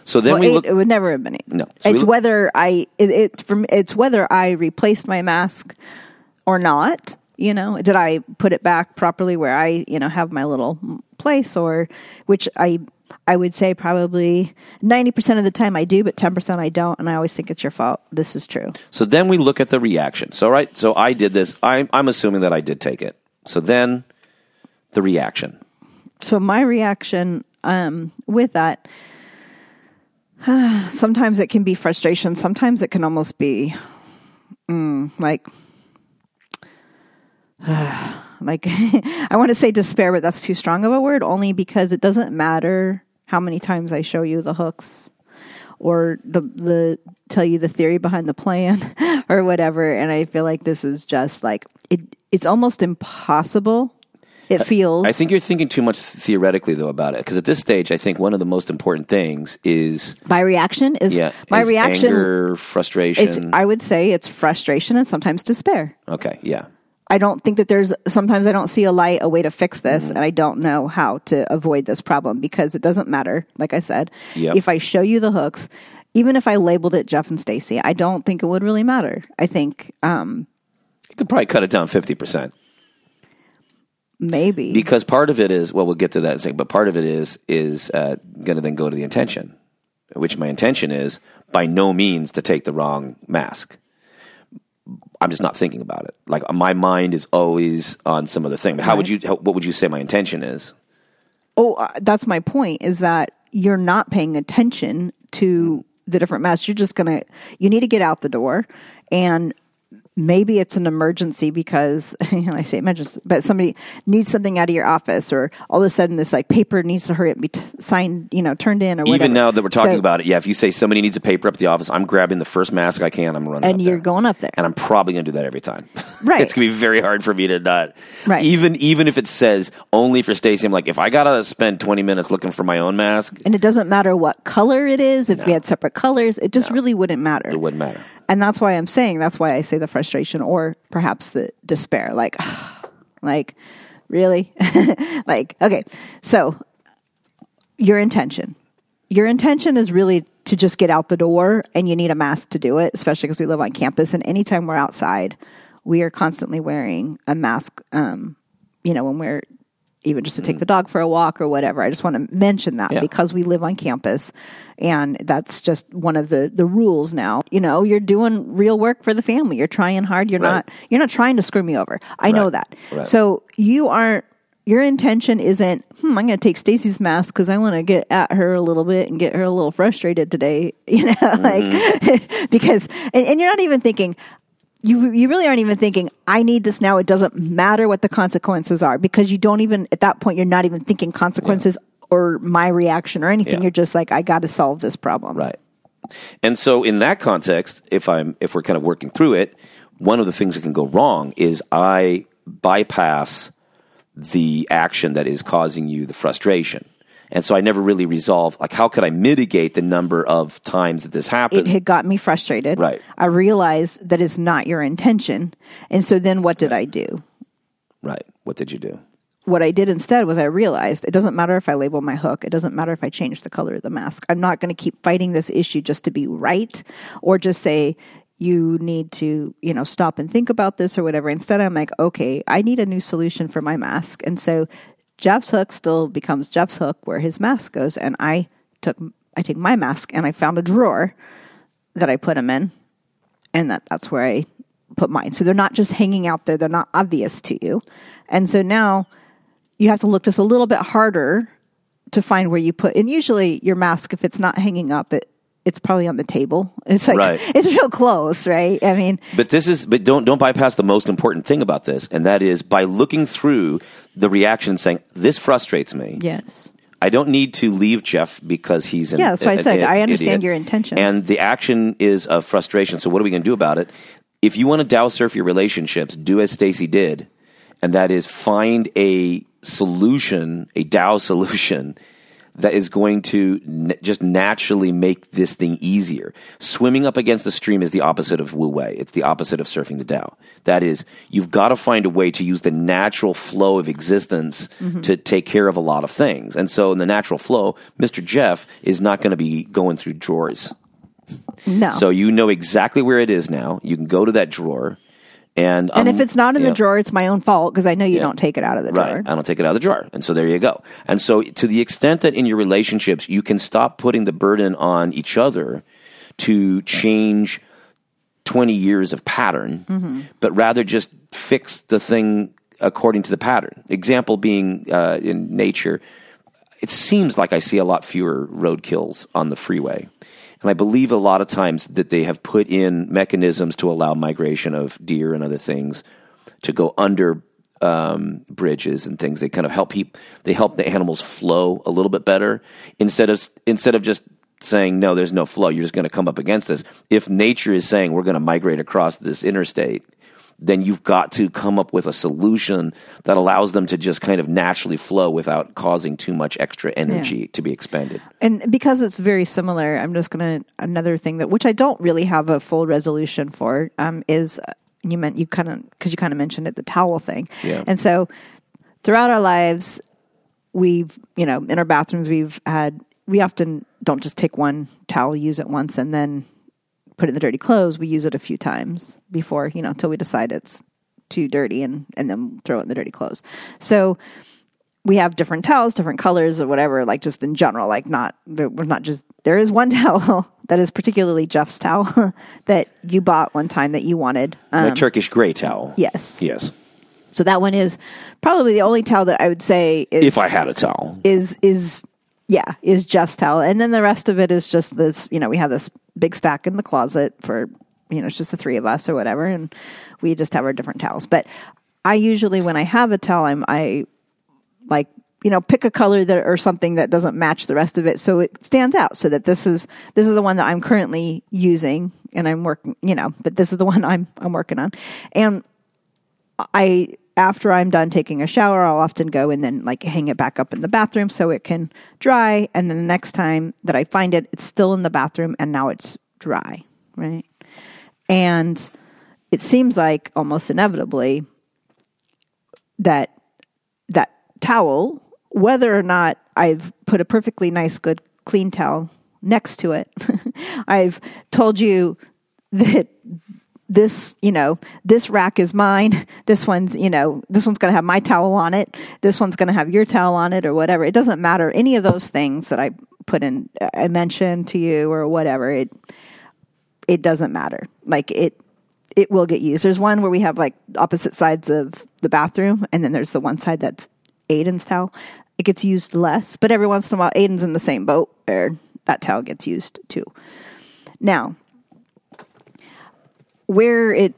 So then Well, we it, look. it would never have been. It. No. So it's look- whether I it, it from it's whether I replaced my mask or not. You know, did I put it back properly where I you know have my little place or which I. I would say probably 90% of the time I do, but 10% I don't. And I always think it's your fault. This is true. So then we look at the reaction. So right, so I did this. I'm I'm assuming that I did take it. So then the reaction. so my reaction um, with that (sighs) sometimes it can be frustration sometimes it can almost be mm, like (sighs) like (laughs) I want to say despair, but that's too strong of a word. Only because it doesn't matter how many times I show you the hooks or the the tell you the theory behind the plan (laughs) or whatever. And I feel like this is just like it. It's almost impossible. It feels. I think you're thinking too much theoretically though about it because at this stage, I think one of the most important things is my reaction is yeah, my is reaction. anger, frustration. It's, I would say it's frustration and sometimes despair. okay, yeah, I don't think that there's sometimes I don't see a light, a way to fix this, Mm-hmm. and I don't know how to avoid this problem because it doesn't matter. Like I said, Yep. if I show you the hooks, even if I labeled it Jeff and Stacy, I don't think it would really matter. I think um, you could probably cut it down fifty percent maybe because part of it is well, we'll get to that in a second, but part of it is is uh, going to then go to the intention, which my intention is by no means to take the wrong mask. I'm just not thinking about it. Like my mind is always on some other thing. But how would you? How, what would you say my intention is? Oh, uh, that's my point. Is that you're not paying attention to the different masks. You're just gonna. You need to get out the door, and maybe it's an emergency because (laughs) you know, I say emergency, but somebody needs something out of your office, or all of a sudden this like paper needs to hurry up and be t- signed, you know, turned in, or whatever. Even now that we're talking So- about it, yeah. If you say somebody needs a paper up at the office, I'm grabbing the first mask I can. I'm running, and up you're there. going up there. and I'm probably going to do that every time. (laughs) Right. it's going to be very hard for me to not. Right. Even even if it says only for Stacy, I'm like, if I got to spend 20 minutes looking for my own mask, and it doesn't matter what color it is. If we had separate colors, it just really wouldn't matter. it wouldn't matter. And that's why I'm saying that's why I say the frustration or perhaps the despair. Like, (sighs) like really, (laughs) like okay. So your intention, your intention is really to just get out the door, and you need a mask to do it, especially because we live on campus. And anytime we're outside, we are constantly wearing a mask. Um, you know, when we're even just to take the dog for a walk or whatever. I just want to mention that Yeah. because we live on campus and that's just one of the the rules now. You know, you're doing real work for the family. You're trying hard. You're Right. not you're not trying to screw me over. I know that. Right. So you aren't your intention isn't, hmm, I'm going to take Stacy's mask because I want to get at her a little bit and get her a little frustrated today, (laughs) you know, Mm-hmm. like (laughs) because, and, and you're not even thinking, you you really aren't even thinking I need this now. It doesn't matter what the consequences are because you don't even at that point you're not even thinking consequences or my reaction or anything. Yeah. You're just like I got to solve this problem. Right. And so in that context, if I'm if we're kind of working through it, one of the things that can go wrong is I bypass the action that is causing you the frustration. And so I never really resolved, like how could I mitigate the number of times that this happened? It had got me frustrated. Right. I realized that it's not your intention, and so then what did I do? right. What did you do? what I did instead was I realized it doesn't matter if I label my hook. It doesn't matter if I change the color of the mask. I'm not going to keep fighting this issue just to be right or just say, you need to, you know, stop and think about this or whatever. Instead, I'm like, okay, I need a new solution for my mask. And so Jeff's hook still becomes Jeff's hook where his mask goes. And I took, I take my mask and I found a drawer that I put them in. And that, that's where I put mine. So they're not just hanging out there. They're not obvious to you. And so now you have to look just a little bit harder to find where you put and usually your mask if it's not hanging up it it's probably on the table it's like Right. (laughs) it's real close right i mean But this is but don't don't bypass the most important thing about this, and that is by looking through the reaction saying, This frustrates me. yes I don't need to leave Jeff because he's an Yeah, that's what I said. idiot- I understand idiot. your intention. And the action is of frustration. So what are we going to do about it? If you want to Tao surf your relationships, do as Stacy did, and that is find a solution, a Tao (laughs) solution that is going to n- just naturally make this thing easier. Swimming up against the stream is the opposite of Wu Wei. It's the opposite of surfing the Tao. That is, you've got to find a way to use the natural flow of existence mm-hmm. to take care of a lot of things. And so in the natural flow, Mr. Jeff is not going to be going through drawers. no So you know exactly where it is now. You can go to that drawer. And, and um, if it's not in yeah. the drawer it's my own fault because i know you don't take it out of the drawer Right. I don't take it out of the drawer. And so there you go. And so to the extent that in your relationships you can stop putting the burden on each other to change 20 years of pattern, but rather just fix the thing according to the pattern. Example being uh, in nature, it seems like I see a lot fewer road kills on the freeway. And I believe a lot of times that they have put in mechanisms to allow migration of deer and other things to go under um, bridges and things. They kind of help peop they help the animals flow a little bit better instead of instead of just saying no, there's no flow. You're just going to come up against this. If nature is saying we're going to migrate across this interstate, then you've got to come up with a solution that allows them to just kind of naturally flow without causing too much extra energy to be expended. And because it's very similar, I'm just going to another thing that which I don't really have a full resolution for um, is uh, you meant you kind of because you kind of mentioned it the towel thing, Yeah. and so throughout our lives, we've you know in our bathrooms we've had we often don't just take one towel, use it once, and then put it in the dirty clothes. We use it a few times before you know until we decide it's too dirty and and then throw it in the dirty clothes. So we have different towels, different colors or whatever, like just in general, like not, we're not just, there is one (laughs) towel that is particularly Jeff's towel (laughs) that you bought one time that you wanted. Um, a Turkish gray towel. yes. Yes. So that one is probably the only towel that I would say is, If I had a towel. is, is, yeah, is Jeff's towel. And then the rest of it is just this, you know, we have this big stack in the closet for, you know, it's just the three of us or whatever. And we just have our different towels. But I usually, when I have a towel, I'm, I, like you know pick a color that or something that doesn't match the rest of it so it stands out so that this is this is the one that I'm currently using and I'm working you know but this is the (laughs) one I'm I'm working on and I after I'm done taking a shower I'll often go and then like hang it back up in the bathroom so it can dry. And then the next time that I find it it's still in the bathroom and now it's dry right? And it seems like almost inevitably that that towel, whether or not I've put a perfectly nice, good, clean towel next to it, (laughs) I've told you that this, you know, this rack is mine. This one's, you know, this one's going to have my towel on it. This one's going to have your towel on it or whatever. It doesn't matter. Any of those things that I put in, I mentioned to you or whatever, it, it doesn't matter. Like it, it will get used. There's one where we have like opposite sides of the bathroom, and then there's the one side that's Aiden's towel. It gets used less, but every once in a while, Aiden's in the same boat, or that towel gets used too. Now, where it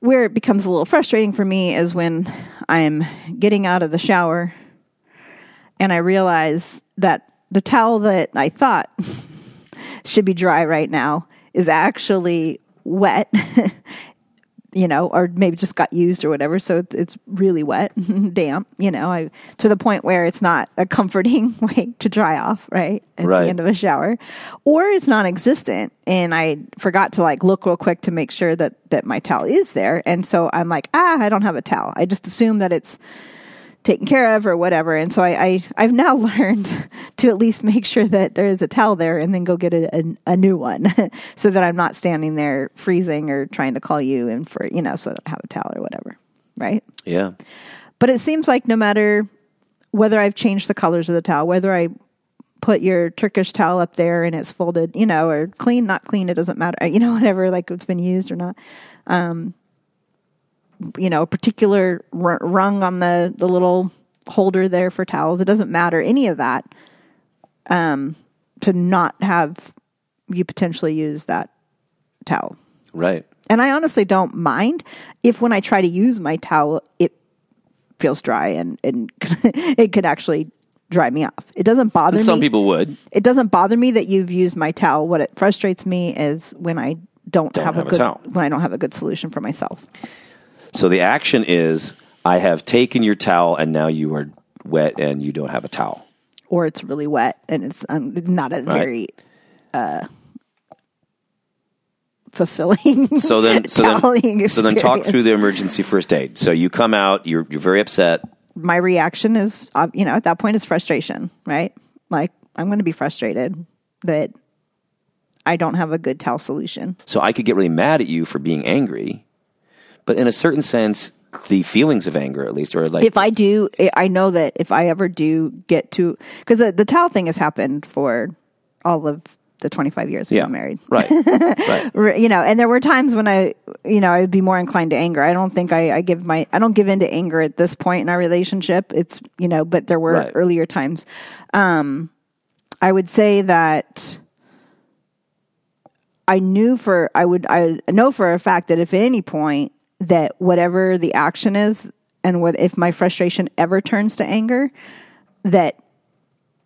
where it becomes a little frustrating for me is when I'm getting out of the shower and I realize that the towel that I thought (laughs) should be dry right now is actually wet, (laughs) you know, or maybe just got used or whatever. So it's, it's really wet, (laughs) damp, you know, I, to the point where it's not a comforting (laughs) way to dry off, right? At Right. the end of a shower. Or it's non existent. And I forgot to like look real quick to make sure that, that my towel is there. And so I'm like, ah, I don't have a towel. I just assume that it's, taken care of or whatever. And so I, I I've now (laughs) learned to at least make sure that there is a towel there and then go get a, a, a new one (laughs) so that I'm not standing there freezing or trying to call you and for you know so that I have a towel or whatever. Right. Yeah. But it seems like no matter whether I've changed the colors of the towel, whether I put your Turkish towel up there and it's folded, you know, or clean, not clean, it doesn't matter, you know, (laughs) whatever, like it's been used or not. Um, you know, a particular r- rung on the, the little holder there for towels. It doesn't matter any of that. Um, to not have you potentially use that towel. Right. And I honestly don't mind if when I try to use my towel, it feels dry and, and (laughs) it could actually dry me off. It doesn't bother And some me. people would. it doesn't bother me that you've used my towel. What it frustrates me is when I don't, Don't have, have a good when I don't have a good solution for myself. So the action is I have taken your towel and now you are wet and you don't have a towel. Or it's really wet and it's um, not a very uh, fulfilling. (laughs) So then, so then, toweling so then, talk through the emergency first aid. So you come out, you're you're very upset. my reaction is, you know, at that point is frustration, right? Like I'm going to be frustrated that I don't have a good towel solution. So I could get really mad at you for being angry, but in a certain sense, the feelings of anger, at least, or like If I do, I know that if I ever do get to, because the, the towel thing has happened for all of the 25 years we've yeah, been married. right, (laughs) right, you know, and there were times when I, you know, I would be more inclined to anger. I don't think I, I give my, I don't give in to anger at this point in our relationship. It's, you know, but there were Right. earlier times. Um, I would say that I knew for, I would, I know for a fact that if at any point that whatever the action is, and what if my frustration ever turns to anger, that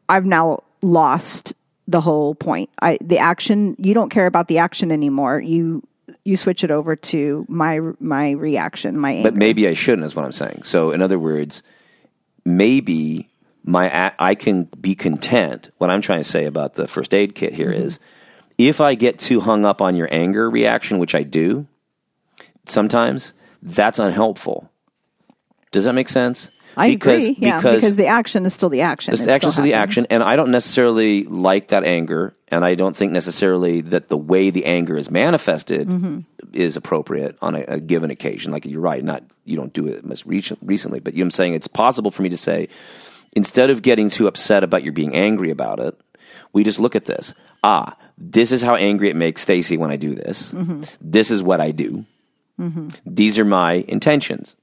I've now lost the whole point. I the action you don't care about the action anymore. You you switch it over to my my reaction, my anger. But maybe I shouldn't, is what I'm saying. So, in other words, maybe my I can be content. What I'm trying to say about the first aid kit here mm-hmm. is, if I get too hung up on your anger reaction, which I do sometimes, that's unhelpful. Does that make sense? I agree. Yeah, because, the action is still the action. The action still the action, and I don't necessarily like that anger, and I don't think necessarily that the way the anger is manifested Mm-hmm. is appropriate on a, a given occasion. Like you're right, not you don't do it most recently, but you know I'm saying it's possible for me to say instead of getting too upset about you being angry about it, we just look at this. Ah, this is how angry it makes Stacy when I do this. Mm-hmm. This is what I do. Mm-hmm. These are my intentions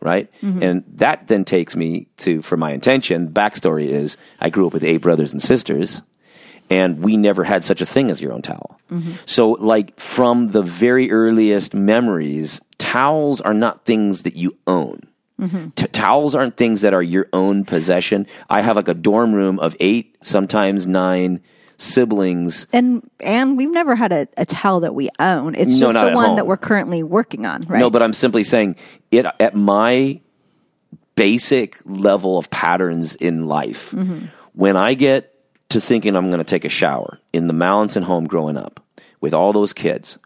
right? Mm-hmm. And that then takes me to, for my intention, backstory is I grew up with eight brothers and sisters, and we never had such a thing as your own towel. Mm-hmm. So, like, from the very earliest memories, towels are not things that you own. T- towels aren't things that are your own possession. I have like a dorm room of eight, sometimes nine siblings. And and we've never had a, a towel that we own. It's No, just the one home. that we're currently working on, right? No, but I'm simply saying it at my basic level of patterns in life. Mm-hmm. When I get to thinking I'm going to take a shower in the Mallinson home growing up with all those kids,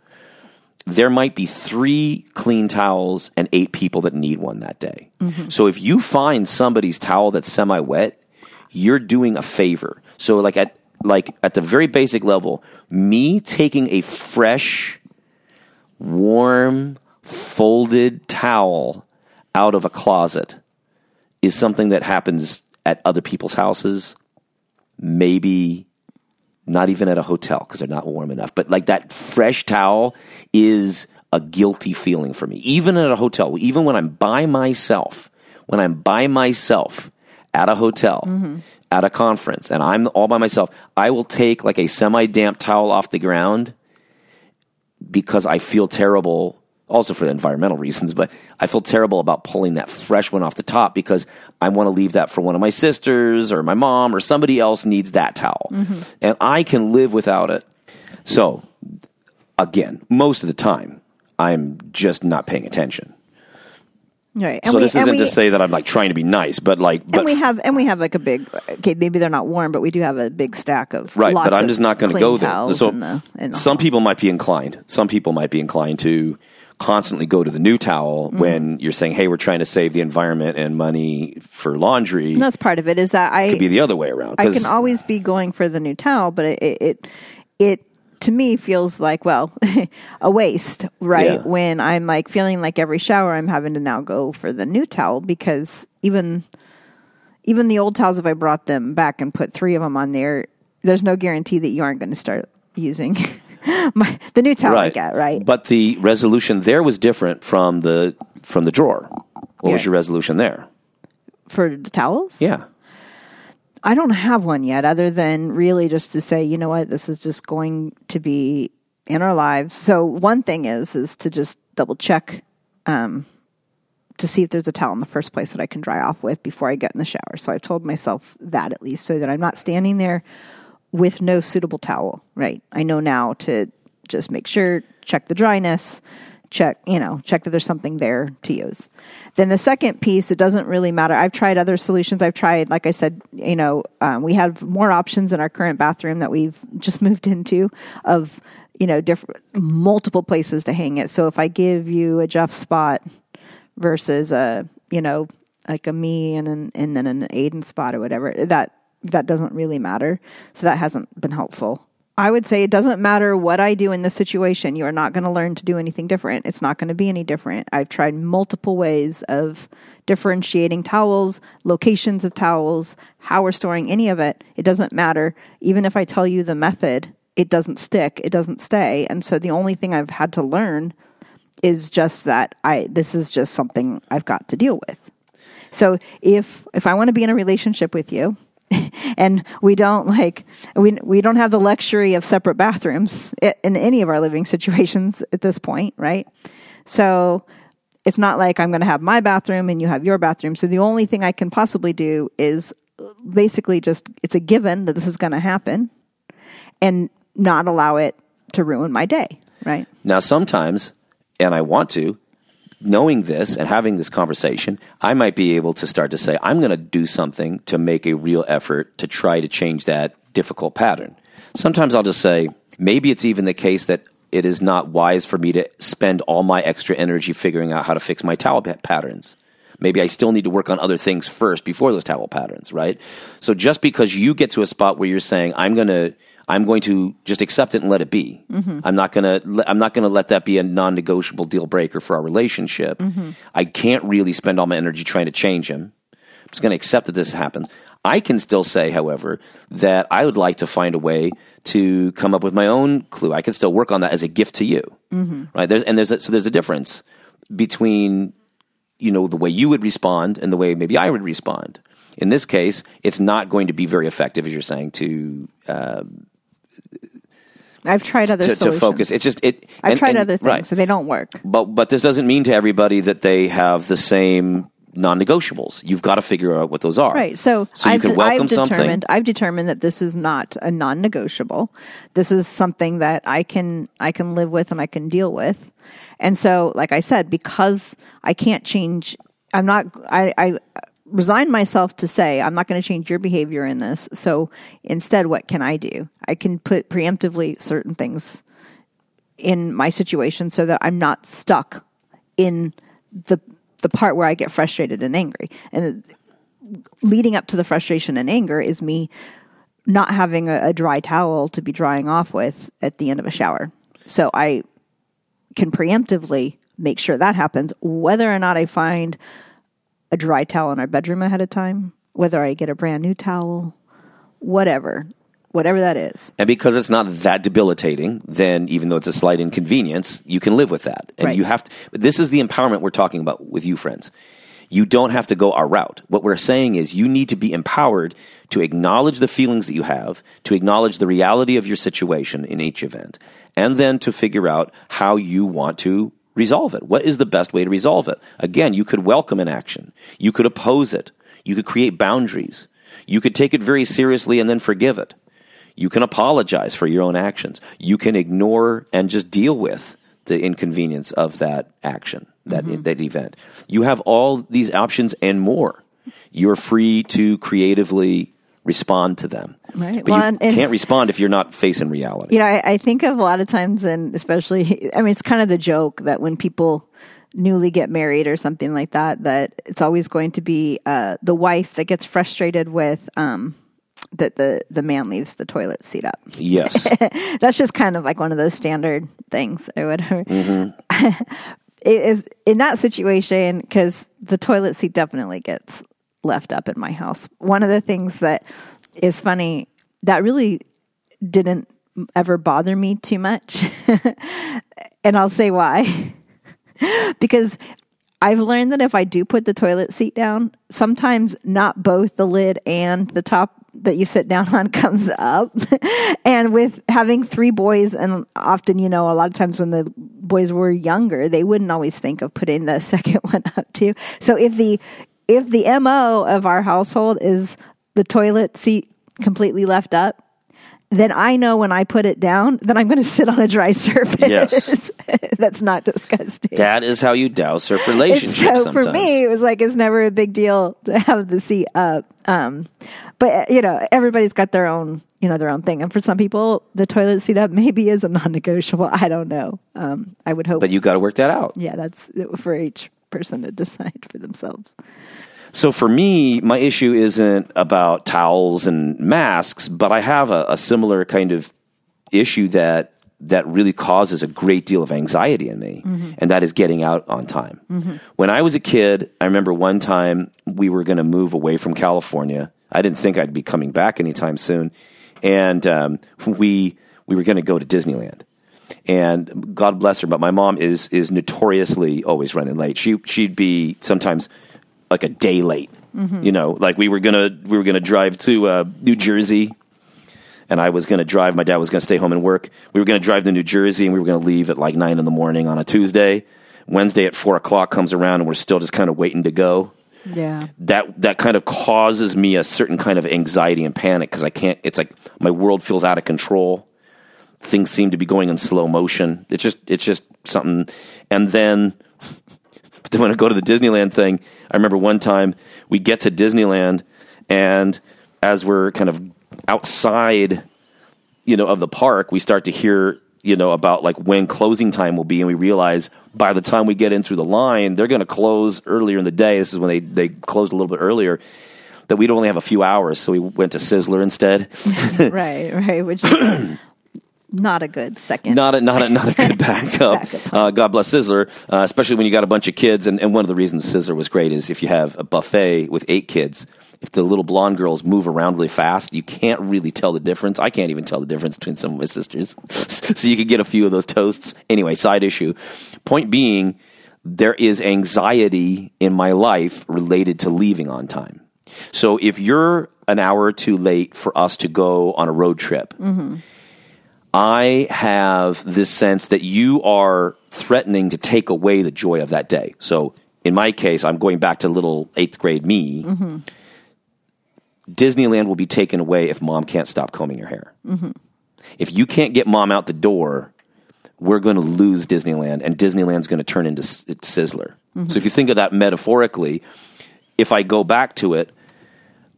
there might be three clean towels and eight people that need one that day. Mm-hmm. So if you find somebody's towel that's semi wet, you're doing a favor. So like at like at the very basic level, me taking a fresh warm, folded towel out of a closet is something that happens at other people's houses, maybe not even at a hotel because they're not warm enough. But like that fresh towel is a guilty feeling for me. Even at a hotel, even when I'm by myself, when I'm by myself at a hotel, mm-hmm. At a conference, and I'm all by myself, I will take like a semi damp towel off the ground because I feel terrible, also for the environmental reasons, but I feel terrible about pulling that fresh one off the top because I want to leave that for one of my sisters or my mom or somebody else needs that towel. Mm-hmm. And I can live without it. So, again, most of the time, I'm just not paying attention. Right. And so we, this isn't we, to say that I'm like trying to be nice, but like, but and we have and we have like a big okay maybe they're not warm but we do have a big stack of Right, but I'm just not going to go there. So in the, in the some hall. people might be inclined. Some people might be inclined to constantly go to the new towel Mm-hmm. when you're saying, "Hey, we're trying to save the environment and money for laundry." And that's part of it is that I could be the other way around. I can always be going for the new towel, but it it, it to me feels like well (laughs) a waste, right? Yeah. When I'm like feeling like every shower I'm having to now go for the new towel because even even the old towels if I brought them back and put 3 of them on there, there's no guarantee that you aren't going to start using (laughs) my the new towel I get, right? But the resolution there was different from the from the drawer. What was your resolution there? for the towels? Yeah. I don't have one yet, other than really just to say, you know what, this is just going to be in our lives. So one thing is is to just double check um, to see if there's a towel in the first place that I can dry off with before I get in the shower. So I've told myself that at least, so that I'm not standing there with no suitable towel. Right? I know now to just make sure, check the dryness, check you know, check that there's something there to use. Then the second piece, it doesn't really matter. I've tried other solutions. I've tried, like I said, you know, um, we have more options in our current bathroom that we've (laughs) just moved into of you know different multiple places to hang it. So if I give you a Jeff spot versus a you know like a me and an, and then an Aiden spot or whatever that that doesn't really matter. So that hasn't been helpful. I would say it doesn't matter what I do in this situation. You are not going to learn to do anything different. It's not going to be any different. I've tried multiple ways of differentiating towels, locations of towels, how we're storing any of it. It doesn't matter. Even if I tell you the method, it doesn't stick. It doesn't stay. And so the only thing I've had to learn is just that I this is just something I've got to deal with. So if if I want to be in a relationship with you (laughs) and we don't like we we don't have the luxury of separate bathrooms in any of our living situations at this point, right? So it's not like I'm going to have my bathroom and you have your bathroom. So the only thing I can possibly do is basically just it's a given that this is going to happen and not allow it to ruin my day, right? Now, sometimes, and I want to, knowing this and having this conversation, I might be able to start to say, I'm going to do something to make a real effort to try to change that difficult pattern. Sometimes I'll just say, maybe it's even the case that it is not wise for me to spend all my extra energy figuring out how to fix my towel pa- patterns. Maybe I still need to work on other things first before those towel patterns, right? So just because you get to a spot where you're saying, I'm going to, I'm going to just accept it and let it be. Mm-hmm. I'm not going to, I'm not going to let that be a non-negotiable deal breaker for our relationship. Mm-hmm. I can't really spend all my energy trying to change him. I'm just going to accept that this happens. I can still say, however, that I would like to find a way to come up with my own clue. I can still work on that as a gift to you, mm-hmm. right? There's, and there's a, so there's a difference between you know the way you would respond and the way maybe I would respond. In this case, it's not going to be very effective, as you're saying, to uh, I've tried other to, to focus. It's just it. I've and- tried and- other things, right. so they don't work. But but this doesn't mean to everybody that they have the same non-negotiables. You've got to figure out what those are. Right. So, so you I've, de- welcome I've something. determined I've determined that this is not a non-negotiable. This is something that I can I can live with and I can deal with. And so, like I said, because I can't change, I'm not. I, I resign myself to say I'm not going to change your behavior in this. So instead, what can I do? I can put preemptively certain things in my situation so that I'm not stuck in the the part where I get frustrated and angry. And leading up to the frustration and anger is me not having a, a dry towel to be drying off with at the end of a shower. So I can preemptively make sure that happens, whether or not I find a dry towel in our bedroom ahead of time, whether I get a brand new towel, whatever, whatever that is. And because it's not that debilitating, then even though it's a slight inconvenience, you can live with that. And Right. you have to, this is the empowerment we're talking about with you, friends. You don't have to go our route. What we're saying is you need to be empowered to acknowledge the feelings that you have, to acknowledge the reality of your situation in each event, and then to figure out how you want to resolve it. What is the best way to resolve it? Again, you could welcome an action. You could oppose it. You could create boundaries. You could take it very seriously and then forgive it. You can apologize for your own actions. You can ignore and just deal with the inconvenience of that action, that, Mm-hmm. that event. You have all these options and more. You're free to creatively respond to them. Right. But Well, you and- and- can't respond if you're not facing reality. You know, I, I think of a lot of times, and especially, I mean, it's kind of the joke that when people newly get married or something like that, that it's always going to be uh, the wife that gets frustrated with um, that the the man leaves the toilet seat up. Yes. (laughs) That's just kind of like one of those standard things or whatever. Mm-hmm. (laughs) it is in that situation because the toilet seat definitely gets left up in my house. One of the things that is funny that really didn't ever bother me too much, (laughs) and I'll say why. (laughs) because I've learned that if I do put the toilet seat down, sometimes not both the lid and the top that you sit down (laughs) on comes up. and with having three boys, and often, you know, a lot of times when the boys were younger, they wouldn't always think of putting the second one up too. So if the if the mo of our household is the toilet seat completely left up, then I know when I put it down that I'm going to sit on a dry (laughs) surface. Yes. (laughs) That's not disgusting. that is how you Tao surf (laughs) And relationships so sometimes. for me, it was like it's never a big deal to have the seat up. Um, but uh, you know, everybody's got their own, you know, their own thing. And for some people, the toilet seat up maybe is a non-negotiable. I don't know. Um, I would hope. but you got to work that out. yeah, that's for each person to decide for themselves. So for me, my issue isn't about towels and masks, but I have a, a similar kind of issue that that really causes a great deal of anxiety in me, and that is getting out on time. When I was a kid, I remember one time we were going to move away from California. I didn't think I'd be coming back anytime soon, and um, we we were going to go to Disneyland and God bless her, but my mom is is notoriously always running late. She she'd be sometimes like a day late. You know, like we were gonna we were gonna drive to uh, New Jersey, and I was gonna drive. My dad was gonna stay home and work. We were gonna drive to New Jersey, and we were gonna leave at like nine in the morning on a Tuesday. Wednesday at four o'clock comes around and we're still just kind of waiting to go. Yeah. That that kind of causes me a certain kind of anxiety and panic because I can't. It's like my world feels out of control. Things seem to be going in slow motion. It's just it's just something. And then then when I go to the Disneyland thing, I remember one time we get to Disneyland and as we're kind of outside, you know, of the park, we start to hear, you know, about like when closing time will be, and we realize by the time we get in through the line, they're going to close earlier in the day. This is when they they closed a little bit earlier. That we'd only have a few hours, so we went to Sizzler instead. (laughs) right, right. Which is (clears throat) not a good second. not a not a not a good (laughs) backup. Backup. Uh, God bless Sizzler, uh, especially when you got a bunch of kids. And, and one of the reasons Sizzler was great is if you have a buffet with eight kids, if the little blonde girls move around really fast, you can't really tell the difference. I can't even tell the difference between some of my sisters. (laughs) so you could get a few of those toasts. Anyway, side issue. Point being, there is anxiety in my life related to leaving on time. So if you're an hour or two late for us to go on a road trip, I have this sense that you are threatening to take away the joy of that day. So in my case, I'm going back to little eighth grade me. Mm-hmm. Disneyland will be taken away if mom can't stop combing her hair. Mm-hmm. If you can't get mom out the door, we're going to lose Disneyland, and Disneyland's going to turn into Sizzler. Mm-hmm. So if you think of that metaphorically, if I go back to it,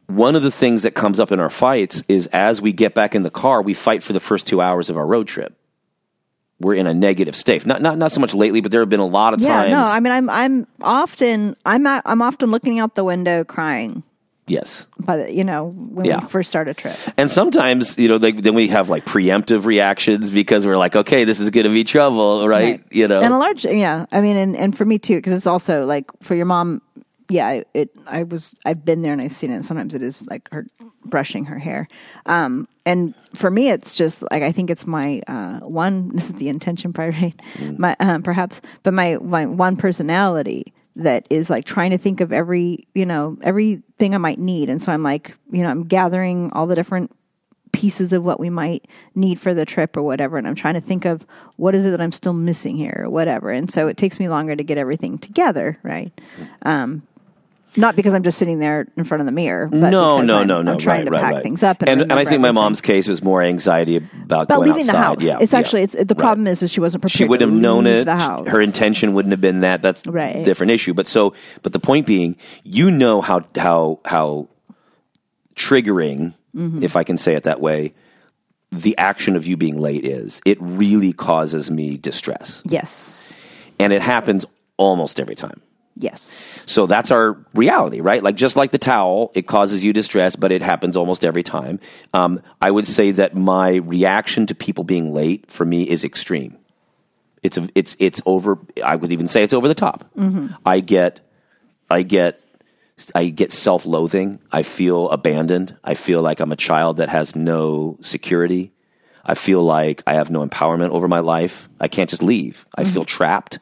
one of the things that comes up in our fights is as we get back in the car, we fight for the first two hours of our road trip. We're in a negative state. Not not not so much lately, but there have been a lot of yeah, times. no. I mean, I'm I'm often I'm at, I'm often looking out the window crying. yes. But you know when Yeah. we first start a trip. And sometimes, you know, they, then we have like preemptive reactions because we're like, okay, this is going to be trouble, right? You know, and a large yeah i mean and, and for me too because it's also like for your mom yeah it i was i've been there and i've seen it sometimes it is like her brushing her hair. Um and for me it's just like i think it's my uh one (laughs) this is the intention right? Mm. my um, perhaps but my my one personality that is like trying to think of every you know everything i might need. And so i'm like you know i'm gathering all the different pieces of what we might need for the trip or whatever and i'm trying to think of what is it that i'm still missing here or whatever. And so it takes me longer to get everything together right? Um not because i'm just sitting there in front of the mirror but no, no, I'm, no, no. i'm trying right, to right, pack right. things up and, and, and I think my mom's case was more anxiety about about going leaving the outside. house Yeah, it's yeah. actually it's the problem is that she wasn't prepared she wouldn't to have known it. the Her intention wouldn't have been that. That's Right. a different issue. But so, but the point being, you know how how how triggering, Mm-hmm. if I can say it that way, the action of you being late is. It really causes me distress, yes and it happens almost every time. Yes So that's our reality, right? Like just like the towel, it causes you distress, but it happens almost every time. Um, I would say that my reaction to people being late for me is extreme. It's a, it's it's over. I would even say it's over the top. I get, I get, I get self-loathing. I feel abandoned. I feel like I'm a child that has no security. I feel like I have no empowerment over my life. I can't just leave. I feel trapped.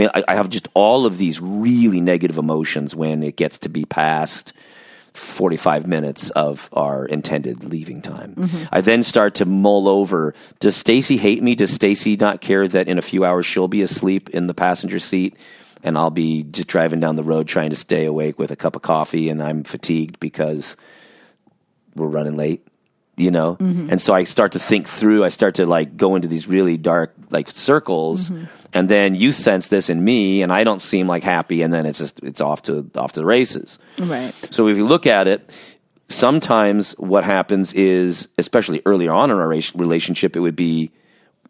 I mean, I, I have just all of these really negative emotions when it gets to be past 45 minutes of our intended leaving time. Mm-hmm. I then start to mull over Does Stacy hate me? Does Stacy not care that in a few hours she'll be asleep in the passenger seat? And I'll be just driving down the road trying to stay awake with a cup of coffee, and I'm fatigued because we're running late you know mm-hmm. and so i start to think through i start to like go into these really dark like circles mm-hmm. And then you sense this in me and i don't seem like happy and then it's just it's off to off to the races. Right. So if you look at it sometimes what happens is especially earlier on in our relationship it would be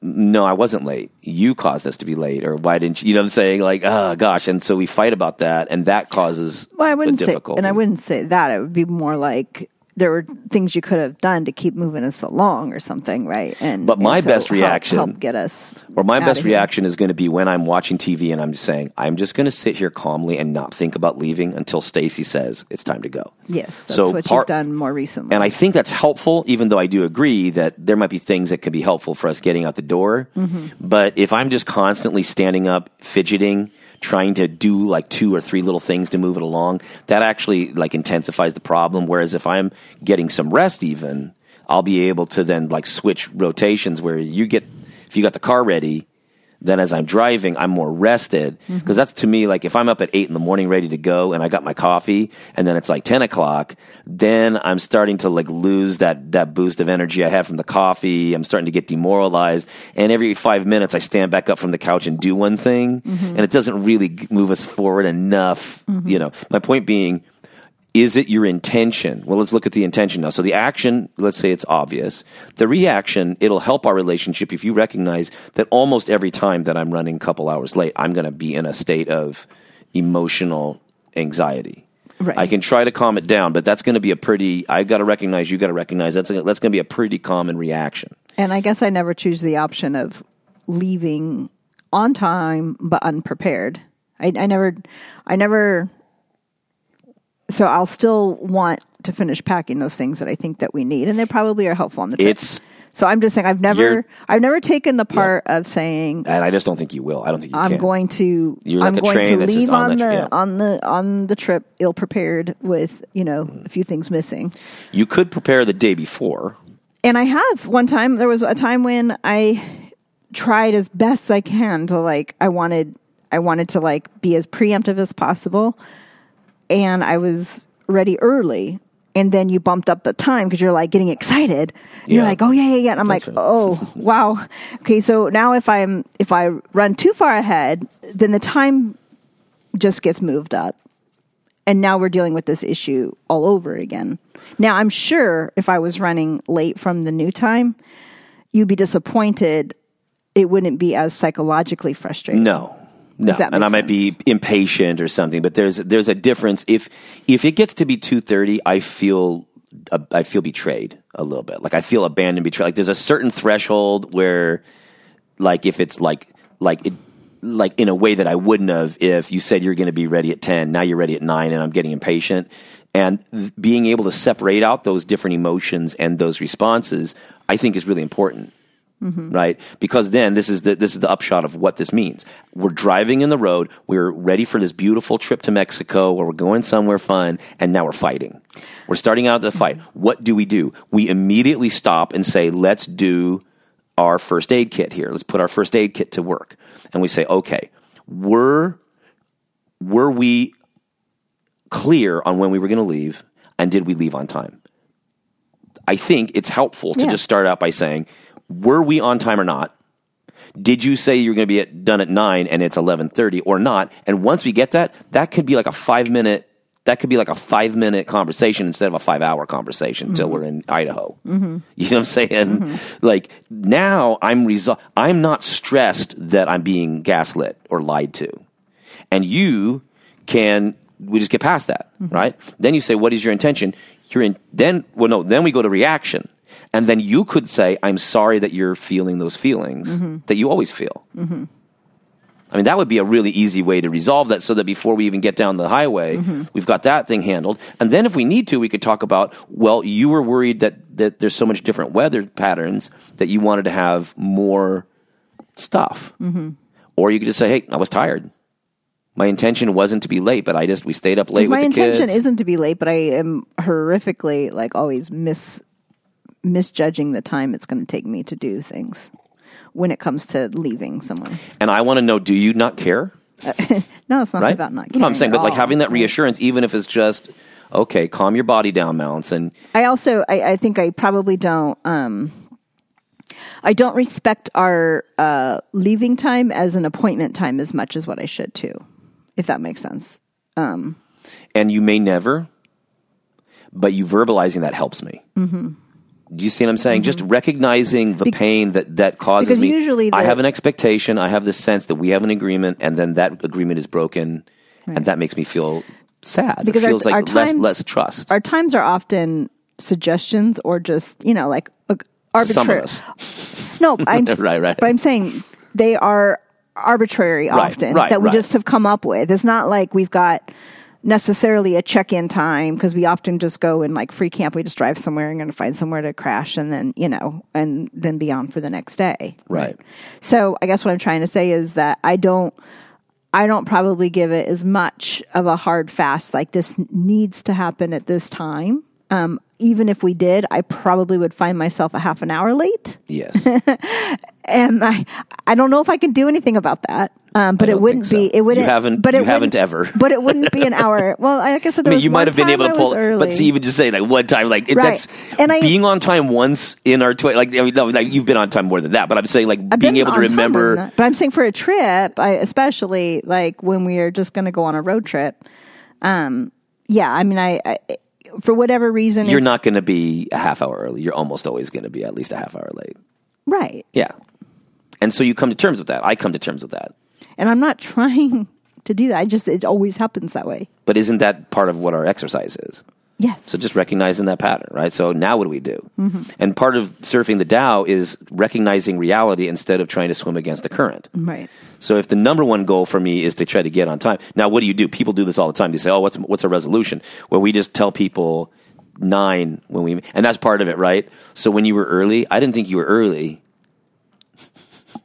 no i wasn't late. You caused us to be late or why didn't you you know what i'm saying? Like oh gosh. And so we fight about that and that causes Well, i wouldn't say, difficulty. and I wouldn't say that. It would be more like there were things you could have done to keep moving us along or something, right? And But my and so best reaction- help, get us, Or my best reaction is going to be when I'm watching TV and I'm just saying, I'm just going to sit here calmly and not think about leaving until Stacy says it's time to go. Yes, that's So what part- you've done more recently. And I think that's helpful, even though I do agree that there might be things that could be helpful for us getting out the door. Mm-hmm. But if I'm just constantly standing up, fidgeting, trying to do like two or three little things to move it along, that actually like intensifies the problem. Whereas if I'm getting some rest, even I'll be able to then like switch rotations where you get if you got the car ready. Then as I'm driving, I'm more rested. Mm-hmm. Because that's to me, like if I'm up at eight in the morning ready to go and I got my coffee and then it's like 10 o'clock, then I'm starting to like lose that, that boost of energy I had from the coffee. I'm starting to get demoralized. And every five minutes, I stand back up from the couch and do one thing. Mm-hmm. And it doesn't really move us forward enough. You know, my point being, is it your intention? Well, let's look at the intention now. So the action, let's say it's obvious. The reaction, it'll help our relationship if you recognize that almost every time that I'm running a couple hours late, I'm going to be in a state of emotional anxiety. Right. I can try to calm it down, but that's going to be a pretty, I've got to recognize, you've got to recognize that's, that's going to be a pretty common reaction. And I guess I never choose the option of leaving on time but unprepared. I, I never, I never. So I'll still want to finish packing those things that I think that we need, and they probably are helpful on the trip. It's, so I'm just saying I've never, I've never taken the part of saying and I just don't think you will. I don't think you I'm can. going to You're I'm a going train to leave on on that- the yeah. on the on the trip ill prepared with you know mm. a few things missing. You could prepare the day before. And I have one time there was a time when I tried as best I can to like I wanted I wanted to like be as preemptive as possible and I was ready early and then you bumped up the time because you're like getting excited. And You're like, oh yeah, yeah, yeah. And I'm That's like, right. oh (laughs) wow. Okay, so now if I'm if I run too far ahead, then the time just gets moved up. And now we're dealing with this issue all over again. Now I'm sure if I was running late from the new time, you'd be disappointed. It wouldn't be as psychologically frustrating. No. No, and I might be impatient or something, but there's there's a difference. If if it gets to be two thirty, I feel uh, I feel betrayed a little bit. Like I feel abandoned, betrayed. Like there's a certain threshold where, like if it's like like it like in a way that I wouldn't have if you said you're going to be ready at ten, now you're ready at nine, and I'm getting impatient. And th- being able to separate out those different emotions and those responses, I think, is really important Mm-hmm. right? Because then this is the this is the upshot of what this means. We're driving in the road. We're ready for this beautiful trip to Mexico where we're going somewhere fun, and now we're fighting. We're starting out the fight. Mm-hmm. What do we do? We immediately stop and say, "Let's do our first aid kit here. Let's put our first aid kit to work." And we say, "Okay, were were we clear on when we were going to leave, and did we leave on time?" I think it's helpful to Yeah. just start out by saying, were we on time or not? Did you say you're going to be at, done at nine and it's eleven thirty or not? And once we get that, that could be like a five minute. That could be like a five minute conversation instead of a five hour conversation until we're in Idaho. Mm-hmm. You know what I'm saying? Like now, I'm resol- I'm not stressed that I'm being gaslit or lied to, and you can. We just get past that, right? Then you say, "What is your intention?" You're in. Then, well, no. Then we go to reaction. And then you could say, I'm sorry that you're feeling those feelings mm-hmm. that you always feel. Mm-hmm. I mean, that would be a really easy way to resolve that so that before we even get down the highway, mm-hmm. we've got that thing handled. And then if we need to, we could talk about, well, you were worried that, that there's so much different weather patterns that you wanted to have more stuff. Or you could just say, hey, I was tired. My intention wasn't to be late, but I just, we stayed up late with my intention kids. isn't to be late, but I am horrifically like always mis misjudging the time it's going to take me to do things when it comes to leaving someone. and I want to know, do you not care? (laughs) No, it's not right? about not. No, I'm saying, but like having that reassurance, even if it's just okay, calm your body down, Mounts, and I also, I, I think I probably don't. Um, I don't respect our uh, leaving time as an appointment time as much as what I should too, if that makes sense. Um, and you may never, but you verbalizing that helps me. Mm-hmm. Do you see what I'm saying? Just mm-hmm. recognizing the pain that that causes because me. usually I have an expectation. I have this sense that we have an agreement, and then that agreement is broken, and that makes me feel sad. Because it our- feels like our less times- less trust. Our times are often suggestions or just you know like uh, Some of arbitrary. us, No, (laughs) I'm Right, right. But I'm saying they are arbitrary Right, often right, that we right. just have come up with. It's not like we've got necessarily a check-in time because we often just go in like free camp. We just drive somewhere and going to find somewhere to crash, and then you know, and then be on for the next day. right? So I guess what I'm trying to say is that I don't. I don't probably give it as much of a hard fast like this needs to happen at this time Um, even if we did, I probably would find myself a half an hour late, Yes. (laughs) and I I don't know if I can do anything about that. Um, but it wouldn't so. be. It wouldn't. You haven't- But you it haven't wouldn't- ever. But it wouldn't be an hour. (laughs) Well, like I said, there I mean, you might have been able to pull it, early. but see, even just saying like one time, like it, Right. that's And I- being on time once in our twenty. Like I mean, no, like you've been on time more than that, but I'm saying like I've being able to on time more remember. But I'm saying for a trip, I especially like when we are just going to go on a road trip. Um, yeah, I mean, I, I for whatever reason, You're not going to be a half hour early. You're almost always going to be at least a half hour late. right, Yeah, and so you come to terms with that. I come to terms with that. and I'm not (laughs) trying to do that. I just it always happens that way. But isn't that part of what our exercise is? Yes. So just recognizing that pattern, right? So now what do we do? Mm-hmm. And part of surfing the Tao is recognizing reality instead of trying to swim against the current. right. So if the number one goal for me is to try to get on time, now what do you do? People do this all the time. They say, "Oh, what's what's a resolution?" Well, we just tell people nine when we, and that's part of it, right? So when you were early, I didn't think you were early. (laughs)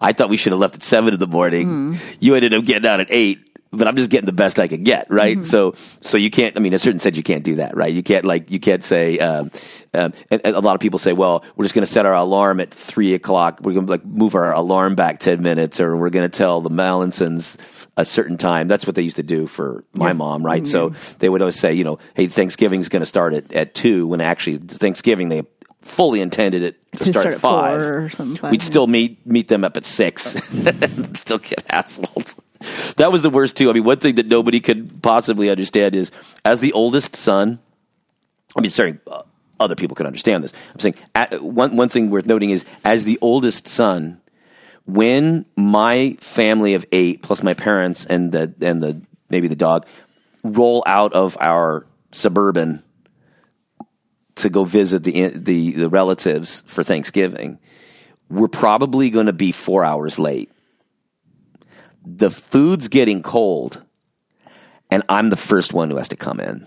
I thought we should have left at seven in the morning. You ended up getting out at eight, but I'm just getting the best I could get, right? So, so you can't. I mean, a certain sense, you can't do that, right? You can't like you can't say. Um, um, and, and a lot of people say, "Well, we're just going to set our alarm at three o'clock. We're going to like move our alarm back ten minutes, or we're going to tell the Mallinsons a certain time." That's what they used to do for my mom, right? So they would always say, you know, "Hey, Thanksgiving's going to start at at two," when actually Thanksgiving they fully intended it to, To start, start at five. or something, We'd five, still meet meet them up at six, (laughs) still get hassled. That was the worst too. I mean, one thing that nobody could possibly understand is, as the oldest son, I mean, sorry, uh, other people could understand this. I'm saying at, one one thing worth noting is, as the oldest son, when my family of eight plus my parents and the and the maybe the dog roll out of our suburban to go visit the the, the relatives for Thanksgiving, we're probably going to be four hours late. The food's getting cold, and I'm the first one who has to come in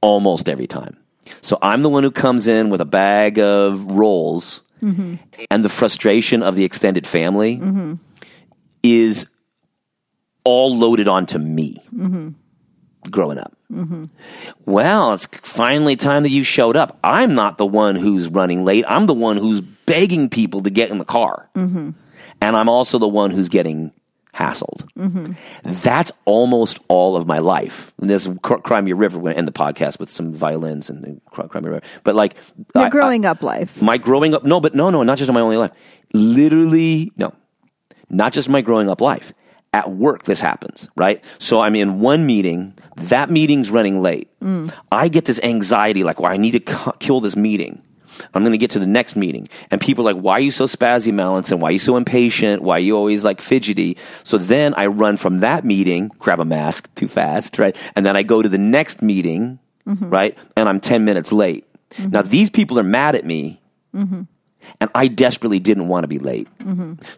almost every time. So I'm the one who comes in with a bag of rolls, mm-hmm. and the frustration of the extended family mm-hmm. is all loaded onto me mm-hmm. growing up. Well, it's finally time that you showed up. I'm not the one who's running late. I'm the one who's begging people to get in the car. And I'm also the one who's getting hassled. Mm-hmm. That's almost all of my life. And this Cr- Cry Me a River, to end the podcast with some violins and, and Cry Me a River. But like, Your I- growing up life. my growing up no but no no not just in my only life. Literally no. Not just my growing up life. At work this happens right? So i'm in one meeting. That meeting's running late. Mm. I get this anxiety like well i need to cu- kill this meeting i'm going to get to the next meeting. And people are like why are you so spazzy Mallinson? why are you so impatient? Why are you always like fidgety? So then i run from that meeting grab a mask too fast right? And then i go to the next meeting mm-hmm. right? And i'm 10 minutes late. Mm-hmm. Now these people are mad at me. Mm-hmm. And I desperately didn't want to be late.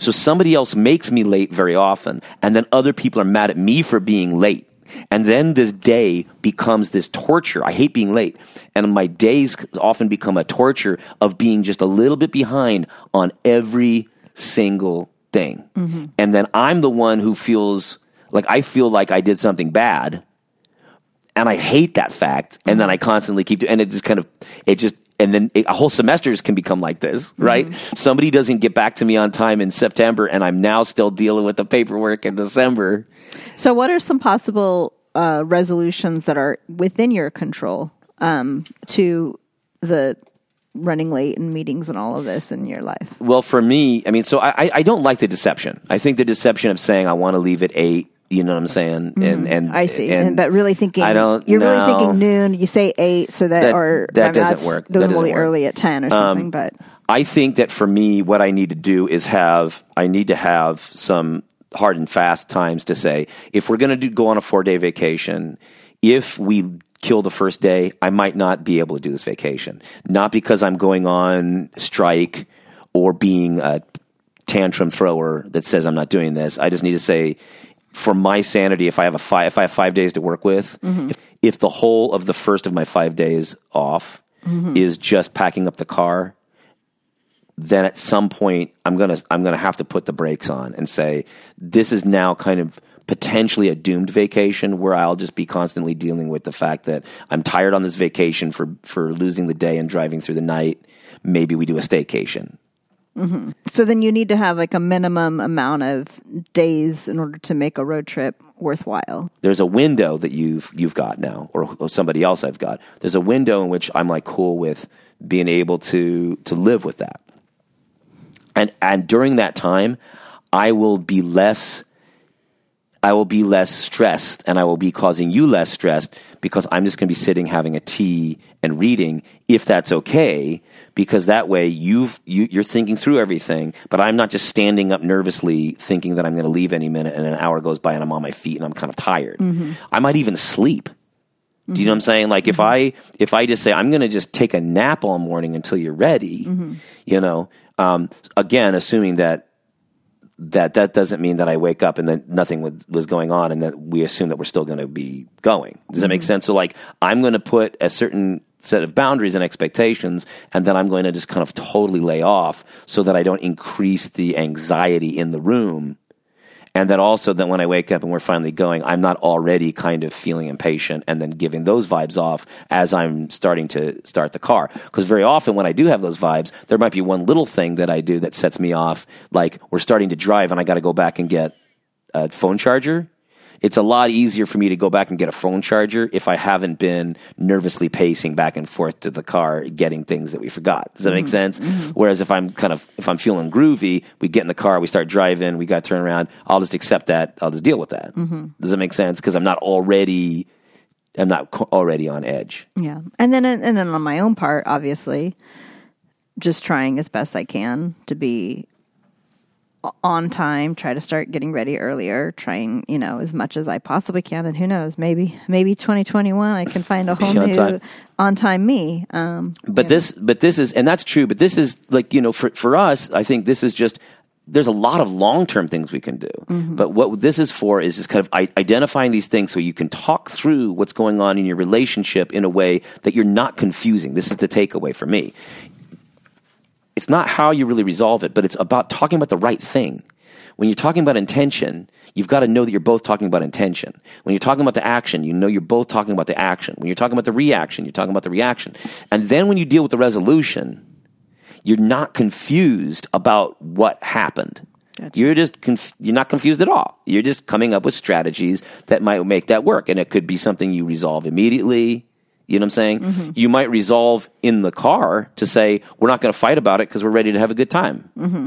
So somebody else makes me late very often, and then other people are mad at me for being late. And then this day becomes this torture. I hate being late. And my days often become a torture of being just a little bit behind on every single thing. Mm-hmm. And then I'm the one who feels like I feel like I did something bad and I hate that fact. And then mm-hmm. I constantly keep doing, and it just kind of, it just, and then it, a whole semesters can become like this, right? Somebody doesn't get back to me on time in September, and I'm now still dealing with the paperwork in December. So, what are some possible uh, resolutions that are within your control um, to the running late in meetings and all of this in your life? Well, for me, I mean, so I, I- I don't like the deception. I think the deception of saying I want to leave at eight. You know what I'm saying? And and I see, And, and, but really thinking I don't. You're no. really thinking noon. You say eight, so that, That- or that I mean, doesn't work. That doesn't work. Um, early at ten or something. but I think that for me, what I need to do is have I need to have some hard and fast times to say if we're going to go on a four day vacation, if we kill the first day, I might not be able to do this vacation. Not because I'm going on strike or being a tantrum thrower that says I'm not doing this. I just need to say for my sanity, if I have a five, if I have five days to work with, mm-hmm. if, if the whole of the first of my five days off mm-hmm. is just packing up the car, then at some point I'm gonna I'm gonna have to put the brakes on and say this is now kind of potentially a doomed vacation where I'll just be constantly dealing with the fact that I'm tired on this vacation for for losing the day and driving through the night. Maybe we do a staycation. Mm-hmm. So then you need to have like a minimum amount of days in order to make a road trip worthwhile. there's a window that you've you've got now, or, or somebody else I've got. There's a window in which I'm like cool with being able to to live with that, and and during that time, I will be less. I will be less stressed, and I will be causing you less stressed because I'm just going to be sitting having a tea and reading, if that's okay. Because that way you've you, you're thinking through everything, but I'm not just standing up nervously thinking that I'm going to leave any minute, and an hour goes by and I'm on my feet and I'm kind of tired. Mm-hmm. I might even sleep. Do you know what I'm mm-hmm. saying? Like if mm-hmm. I if I just say I'm going to just take a nap all morning until you're ready, you know, um, again, assuming that that that doesn't mean that I wake up and then nothing was, was going on and that we assume that we're still going to be going. Does that make mm-hmm. sense? So like I'm going to put a certain set of boundaries and expectations and then I'm going to just kind of totally lay off so that I don't increase the anxiety in the room. And that also that when I wake up and we're finally going, I'm not already kind of feeling impatient and then giving those vibes off as I'm starting to start the car. Because very often when I do have those vibes, there might be one little thing that I do that sets me off. Like we're starting to drive and I got to go back and get a phone charger. It's a lot easier for me to go back and get a phone charger if I haven't been nervously pacing back and forth to the car getting things that we forgot. Does that make mm-hmm. sense? Mm-hmm. Whereas if I'm kind of if I'm feeling groovy, we get in the car, we start driving, we got to turn around. I'll just accept that. I'll just deal with that. Mm-hmm. Does that make sense? Because I'm not already I'm not already on edge. Yeah. And then and then on my own part, obviously, just trying as best I can to be on time, try to start getting ready earlier, trying, you know, as much as I possibly can and who knows, maybe maybe 2021 I can find a whole on new time. on time me. Um But this, but this is, and that's true. But this is like you know, for for us, I think this is just. There's a lot of long term things we can do, but what this is for is just kind of identifying these things so you can talk through what's going on in your relationship in a way that you're not confusing. This is the takeaway for me. It's not how you really resolve it, but it's about talking about the right thing. When you're talking about intention, you've got to know that you're both talking about intention. When you're talking about the action, you know you're both talking about the action. When you're talking about the reaction, you're talking about the reaction. And then when you deal with the resolution, you're not confused about what happened. You're just conf- you're not confused at all. You're just coming up with strategies that might make that work, and it could be something you resolve immediately. You know what I'm saying? Mm-hmm. You might resolve in the car to say we're not going to fight about it because we're ready to have a good time mm-hmm.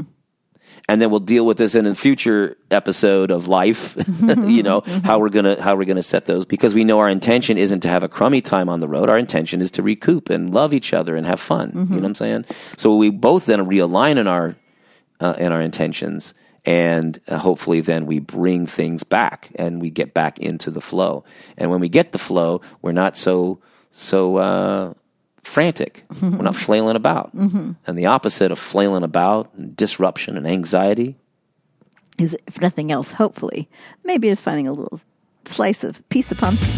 and then we'll deal with this in a future episode of life. (laughs) Mm-hmm. you know how we're gonna how we're gonna set those because we know our intention isn't to have a crummy time on the road. Our intention is to recoup and love each other and have fun. You know what I'm saying? So we both then realign in our uh, in our intentions. And uh, hopefully, then we bring things back and we get back into the flow. And when we get the flow, we're not so so uh, frantic. Mm-hmm. We're not flailing about. Mm-hmm. And the opposite of flailing about, and disruption and anxiety, is if nothing else, hopefully, maybe just finding a little slice of piece of pumpkin.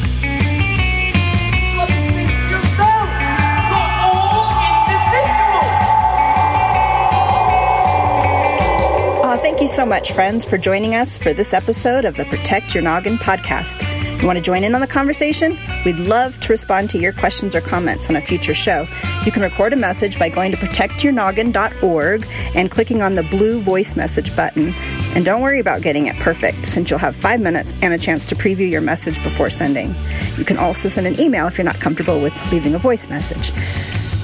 Aw, ah, thank you so much, friends, for joining us for this episode of the Protect Your Noggin podcast. You want to join in on the conversation? We'd love to respond to your questions or comments on a future show. You can record a message by going to protectyournoggin.org and clicking on the blue voice message button. And don't worry about getting it perfect, since you'll have five minutes and a chance to preview your message before sending. You can also send an email if you're not comfortable with leaving a voice message.